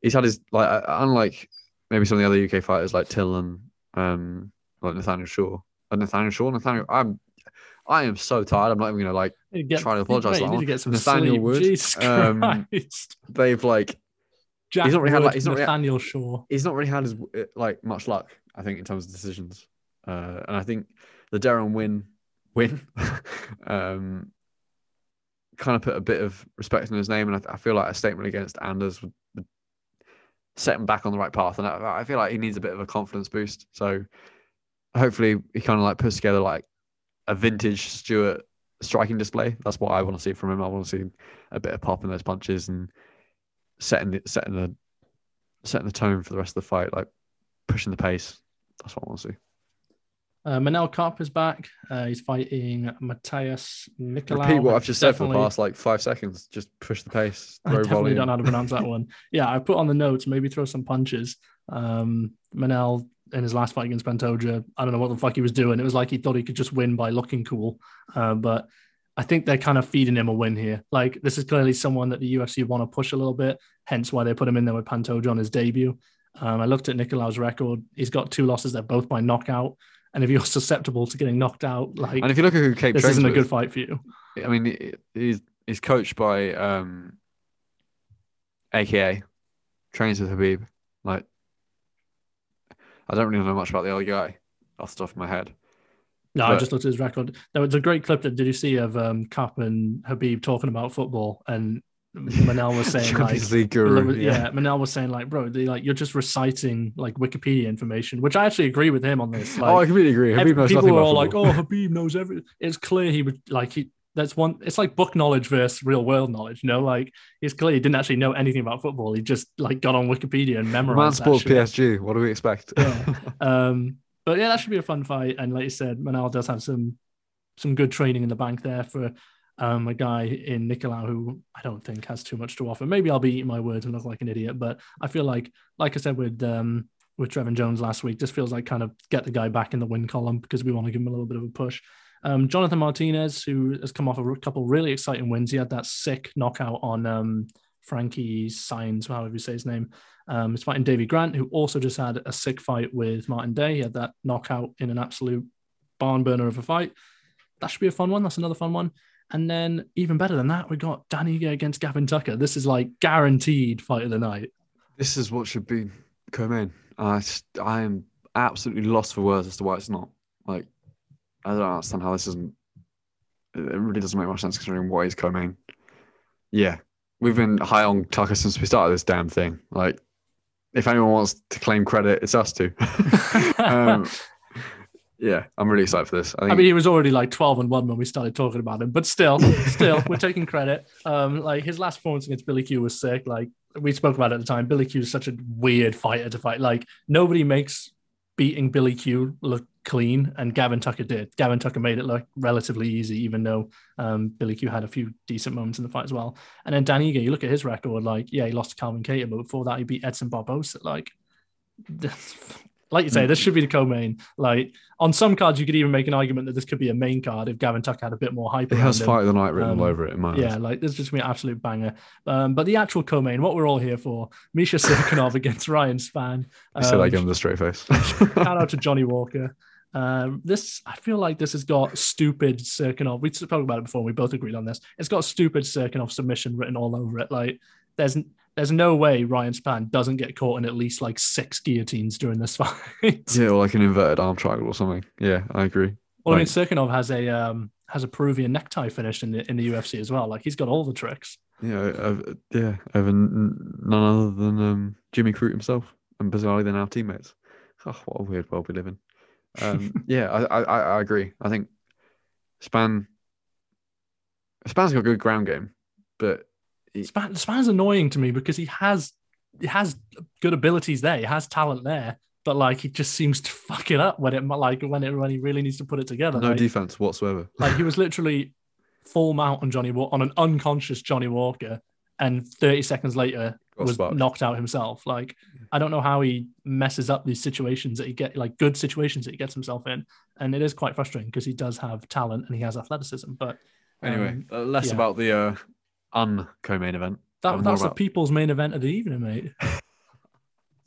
he's had his like uh, unlike maybe some of the other UK fighters like Till and um like Nathaniel Shaw. Uh, Nathaniel Shaw, Nathaniel. I'm I am so tired. I'm not even gonna like get- try to apologise mate, for you need to get some Nathaniel sleep. Wood, Jesus um, Christ. they've like Jack not really had, like- he's not really had- Nathaniel Shaw. he's not really had his uh, like much luck, I think, in terms of decisions. Uh, and I think the Darren win win um, kind of put a bit of respect in his name, and I, I feel like a statement against Anders would, would set him back on the right path. And I, I feel like he needs a bit of a confidence boost. So hopefully he kind of like puts together like a vintage Stewart striking display. That's what I want to see from him. I want to see a bit of pop in those punches and setting the setting the setting the tone for the rest of the fight, like pushing the pace. That's what I want to see. Uh, Manel Kape is back. Uh, he's fighting Matheus Nicolau. Repeat what I've just said for the past like five seconds. Just push the pace, I throw definitely volume. don't know how to pronounce that one. Yeah, I put on the notes, maybe throw some punches. Um, Manel in his last fight against Pantoja, I don't know what the fuck he was doing. It was like he thought he could just win by looking cool. Uh, but I think they're kind of feeding him a win here. Like this is clearly someone that the UFC want to push a little bit, hence why they put him in there with Pantoja on his debut. Um, I looked at Nicolau's record. He's got two losses. They're both by knockout. And if you're susceptible to getting knocked out, like And if you look at who Kape this isn't a good fight for you. I mean, he's he's coached by um, AKA, trains with Khabib. Like, I don't really know much about the other guy off the top of my head. No, I just looked at his record. There was a great clip that did you see of um, Kape and Khabib talking about football, and Manel was saying like, guru. yeah. Manel was saying like, bro, they like you're just reciting like Wikipedia information, which I actually agree with him on this. Like, oh, I completely agree. Khabib knows people were all like, oh, Khabib knows everything. It's clear he would like he. That's one. It's like book knowledge versus real world knowledge. You know, like it's clear he didn't actually know anything about football. He just like got on Wikipedia and memorized. that sports. PSG. What do we expect? Yeah. Um, but yeah, that should be a fun fight. And like you said, Manel does have some some good training in the bank there for um, a guy in Nicolau who I don't think has too much to offer. Maybe I'll be eating my words and look like an idiot, but I feel like, like I said with um, with Trevin Jones last week, just feels like kind of get the guy back in the win column because we want to give him a little bit of a push. Um, Jonathan Martinez, who has come off a couple really exciting wins, he had that sick knockout on um, Frankie Saenz, however you say his name. Um, he's fighting Davey Grant, who also just had a sick fight with Martin Day. He had that knockout in an absolute barn burner of a fight. That should be a fun one. That's another fun one. And then even better than that, we got Danny against Gavin Tucker. This is like guaranteed fight of the night. This is what should be co-main. I I am absolutely lost for words as to why it's not. Like, I don't understand how this isn't. It really doesn't make much sense considering what is co-main. Yeah, we've been high on Tucker since we started this damn thing. Like, if anyone wants to claim credit, it's us two. um, yeah, I'm really excited for this. I think I mean, he was already like 12 and 1 when we started talking about him, but still, still, we're taking credit. Um, like his last performance against Billy Q was sick. Like we spoke about it at the time. Billy Q is such a weird fighter to fight. Like nobody makes beating Billy Q look clean, and Gavin Tucker did. Gavin Tucker made it look relatively easy, even though um, Billy Q had a few decent moments in the fight as well. And then Dan Ige, you look at his record, like, yeah, he lost to Calvin Kattar, but before that, he beat Edson Barbosa. Like, like you say, this should be the co-main. Like on some cards, you could even make an argument that this could be a main card if Gavin Tucker had a bit more hype. it has him. fight of the night written Um, all over it. In my Yeah, eyes. like this is just gonna be an absolute banger. Um, but the actual co-main, what we're all here for, Misha Cirkunov against Ryan Spann. I said I Um, give him the straight face. shout out to Johnny Walker. Um, this I feel like this has got stupid Cirkunov. We spoke about it before. We both agreed on this. It's got stupid Cirkunov submission written all over it. Like there's there's no way Ryan Spann doesn't get caught in at least like six guillotines during this fight. yeah, or like an inverted arm triangle or something. Yeah, I agree. Well, I mean, Like- Cirkunov has a um, has a Peruvian necktie finish in the in the UFC as well. Like he's got all the tricks. Yeah, yeah, over none other than um, Jimmy Crute himself, and bizarrely they're now teammates. Oh, what a weird world we live in. Um, yeah, I, I, I agree. I think Spann Spann's got a good ground game, but Spann, Spann's annoying to me because he has he has good abilities there. He has talent there, but like he just seems to fuck it up when it like when it when he really needs to put it together. no like, defense whatsoever. like he was literally full mount on Johnny on an unconscious Johnny Walker, and 30 seconds later was knocked out himself. Like I don't know how he messes up these situations that he get like good situations that he gets himself in, and it is quite frustrating because he does have talent and he has athleticism. But Anyway, um, uh, less yeah. about the uh, un-co-main event. that, and more that's the people's main event of the evening, mate. it's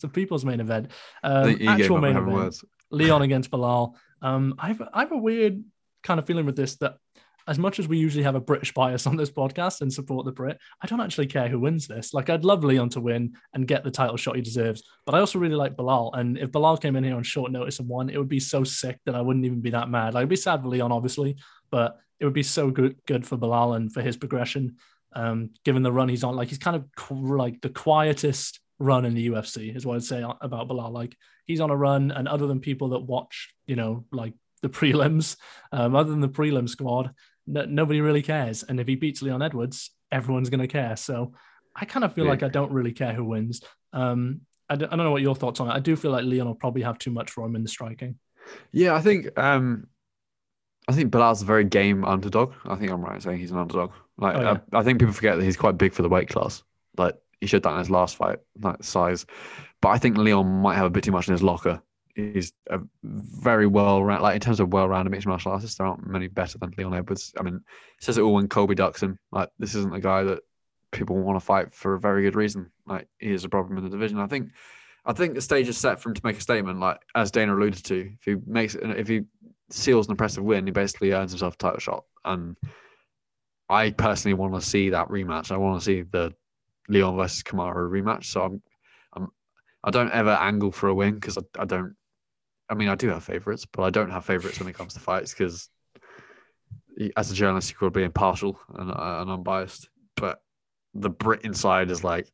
the people's main event. Um, actual main event. words. Leon against Belal. Um, I have I have a weird kind of feeling with this that as much as we usually have a British bias on this podcast and support the Brit, I don't actually care who wins this. Like I'd love Leon to win and get the title shot he deserves, but I also really like Belal. And if Belal came in here on short notice and won, it would be so sick that I wouldn't even be that mad. Like, I'd be sad for Leon, obviously, but it would be so good good for Belal and for his progression. Um, given the run he's on, like he's kind of like the quietest run in the UFC is what I'd say about Belal. Like he's on a run, and other than people that watch, you know, like the prelims, um, other than the prelim squad, no, nobody really cares. And if he beats Leon Edwards, everyone's going to care. So I kind of feel Yeah. like I don't really care who wins. Um, I don't, know what your thoughts on it. I do feel like Leon will probably have too much for him in the striking. Yeah, I think um, I think Belal's a very game underdog. I think I'm right in saying he's an underdog. Like Oh, yeah. I, I think people forget that he's quite big for the weight class. Like he should have done in his last fight, like size. But I think Leon might have a bit too much in his locker. He's a very well round, like in terms of well-rounded mixed martial artists, there aren't many better than Leon Edwards. I mean, says it all when Colby ducks him. Like this isn't a guy that people want to fight for a very good reason. Like he is a problem in the division. I think, I think the stage is set for him to make a statement. Like as Dana alluded to, if he makes, if he seals an impressive win, he basically earns himself a title shot. And I personally want to see that rematch. I want to see the Leon versus Kamaru rematch. So I'm, I'm, I don't ever angle for a win because I, I don't. I mean, I do have favorites, but I don't have favorites when it comes to fights because, as a journalist, you could be impartial and, uh, and unbiased. But the Brit inside is like,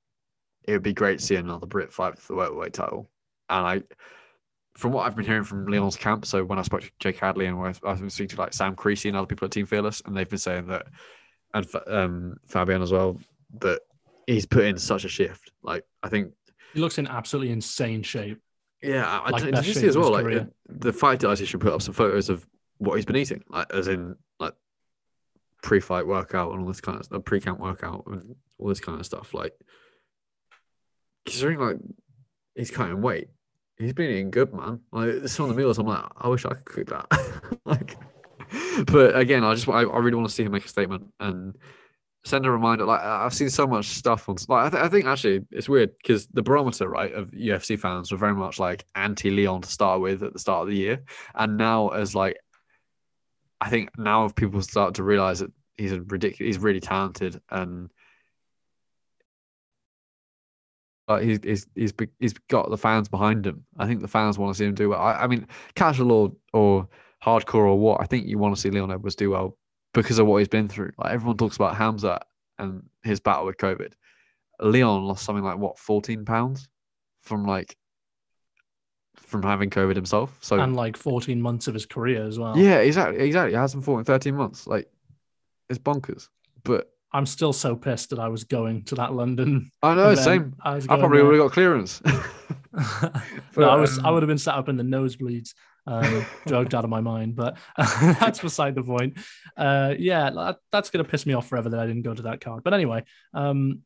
it would be great to see another Brit fight for the welterweight title. And I, from what I've been hearing from Leon's camp, so when I spoke to Jake Hadley and I've I've been speaking to like Sam Creasy and other people at Team Fearless, and they've been saying that, and um, Fabian as well, that he's put in such a shift. Like I think He looks in absolutely insane shape. Yeah, I, I Like did you see as well? Like career. the, the fight dietitian put up some photos of what he's been eating, like as in like pre-fight workout and all this kind of stuff, pre-camp workout and all this kind of stuff. Like considering like he's cutting weight, he's been eating good, man. Like some of the meals, I'm like, I wish I could cook that. like, but again, I just I, I really want to see him make a statement and send a reminder. Like I've seen so much stuff on. Like I, th- I think actually it's weird because the barometer, right, of UFC fans were very much like anti Leon to start with at the start of the year, and now as like, I think now people start to realize that he's a ridiculous, he's really talented, and like he's he's he's he's got the fans behind him. I think the fans want to see him do well. I, I mean, casual or or hardcore or what, I think you want to see Leon Edwards do well because of what he's been through. Like everyone talks about Hamza and his battle with COVID. Leon lost something like what, 14 pounds from like from having COVID himself. So and like 14 months of his career as well. yeah, exactly, exactly. He hasn't fought in 13 months. Like it's bonkers. But I'm still so pissed that I was going to that London. I know, event. same. I, I probably would have got clearance. no, I was I um, would have been sat up in the nosebleeds, um, drugged out of my mind. But that's beside the point. Uh, yeah, that, that's gonna piss me off forever that I didn't go to that card. But anyway, um,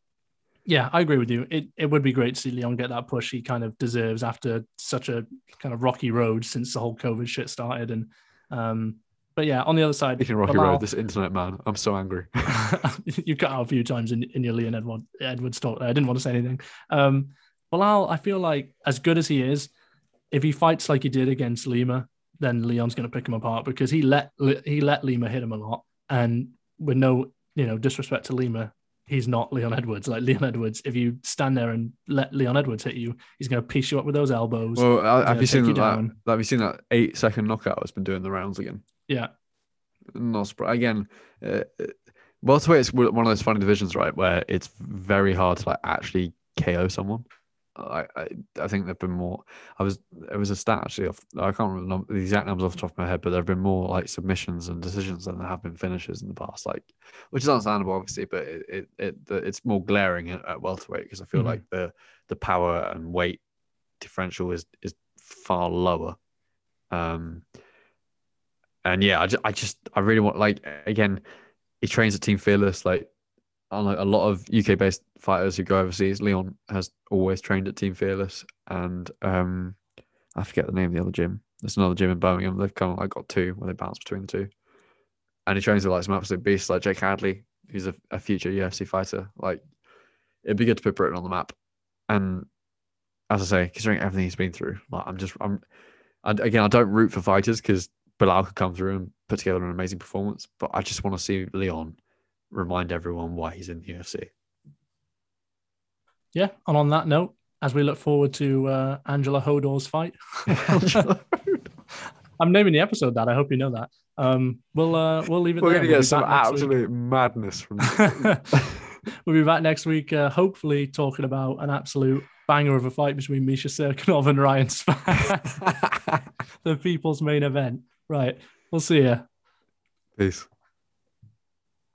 yeah, I agree with you. It it would be great to see Leon get that push he kind of deserves after such a kind of rocky road since the whole COVID shit started. And um, but yeah, on the other side, Speaking of Rocky Road, this internet man, I'm so angry. you cut out a few times in, in your Leon Edward Edwards talk. I didn't want to say anything. Um, Belal, I feel like as good as he is, if he fights like he did against Lima, then Leon's going to pick him apart because he let he let Lima hit him a lot, and with no you know disrespect to Lima, he's not Leon Edwards. Like Leon Edwards, if you stand there and let Leon Edwards hit you, he's going to piece you up with those elbows. well, have you seen you that. Have you seen that eight second knockout that's been doing the rounds again? Yeah, Not surprised. Again, uh, uh, welterweight is one of those funny divisions, right, where it's very hard to like actually KO someone. I, I, I think there've been more. I was it was a stat actually. Off, I can't remember the, exact numbers off the top of my head, but there have been more like submissions and decisions than there have been finishes in the past. Like, which is understandable, obviously, but it it, it the, it's more glaring at, at welterweight because I feel Mhm. like the the power and weight differential is is far lower. Um, and yeah, I just, I just, I really want like again, he trains at Team Fearless. Like, unlike a lot of UK based fighters who go overseas, Leon has always trained at Team Fearless, and um, I forget the name of the other gym. There's another gym in Birmingham. They've of like got two where they bounce between the two, and he trains with like some absolute beasts like Jake Hadley, who's a, a future UFC fighter. Like it'd be good to put Britain on the map, and as I say, considering everything he's been through, like I'm just I'm, and again I don't root for fighters because Belal could come through and put together an amazing performance, but I just want to see Leon remind everyone why he's in the UFC. Yeah, and on that note, as we look forward to uh, Angela Hodor's fight, I'm naming the episode that. I hope you know that. Um, we'll uh, we'll leave it We're there. gonna We'll get some next week. absolute madness from. we'll be back next week, uh, hopefully talking about an absolute banger of a fight between Misha Cirkunov and Ryan Spann, the people's main event. Right, we'll see you. Peace.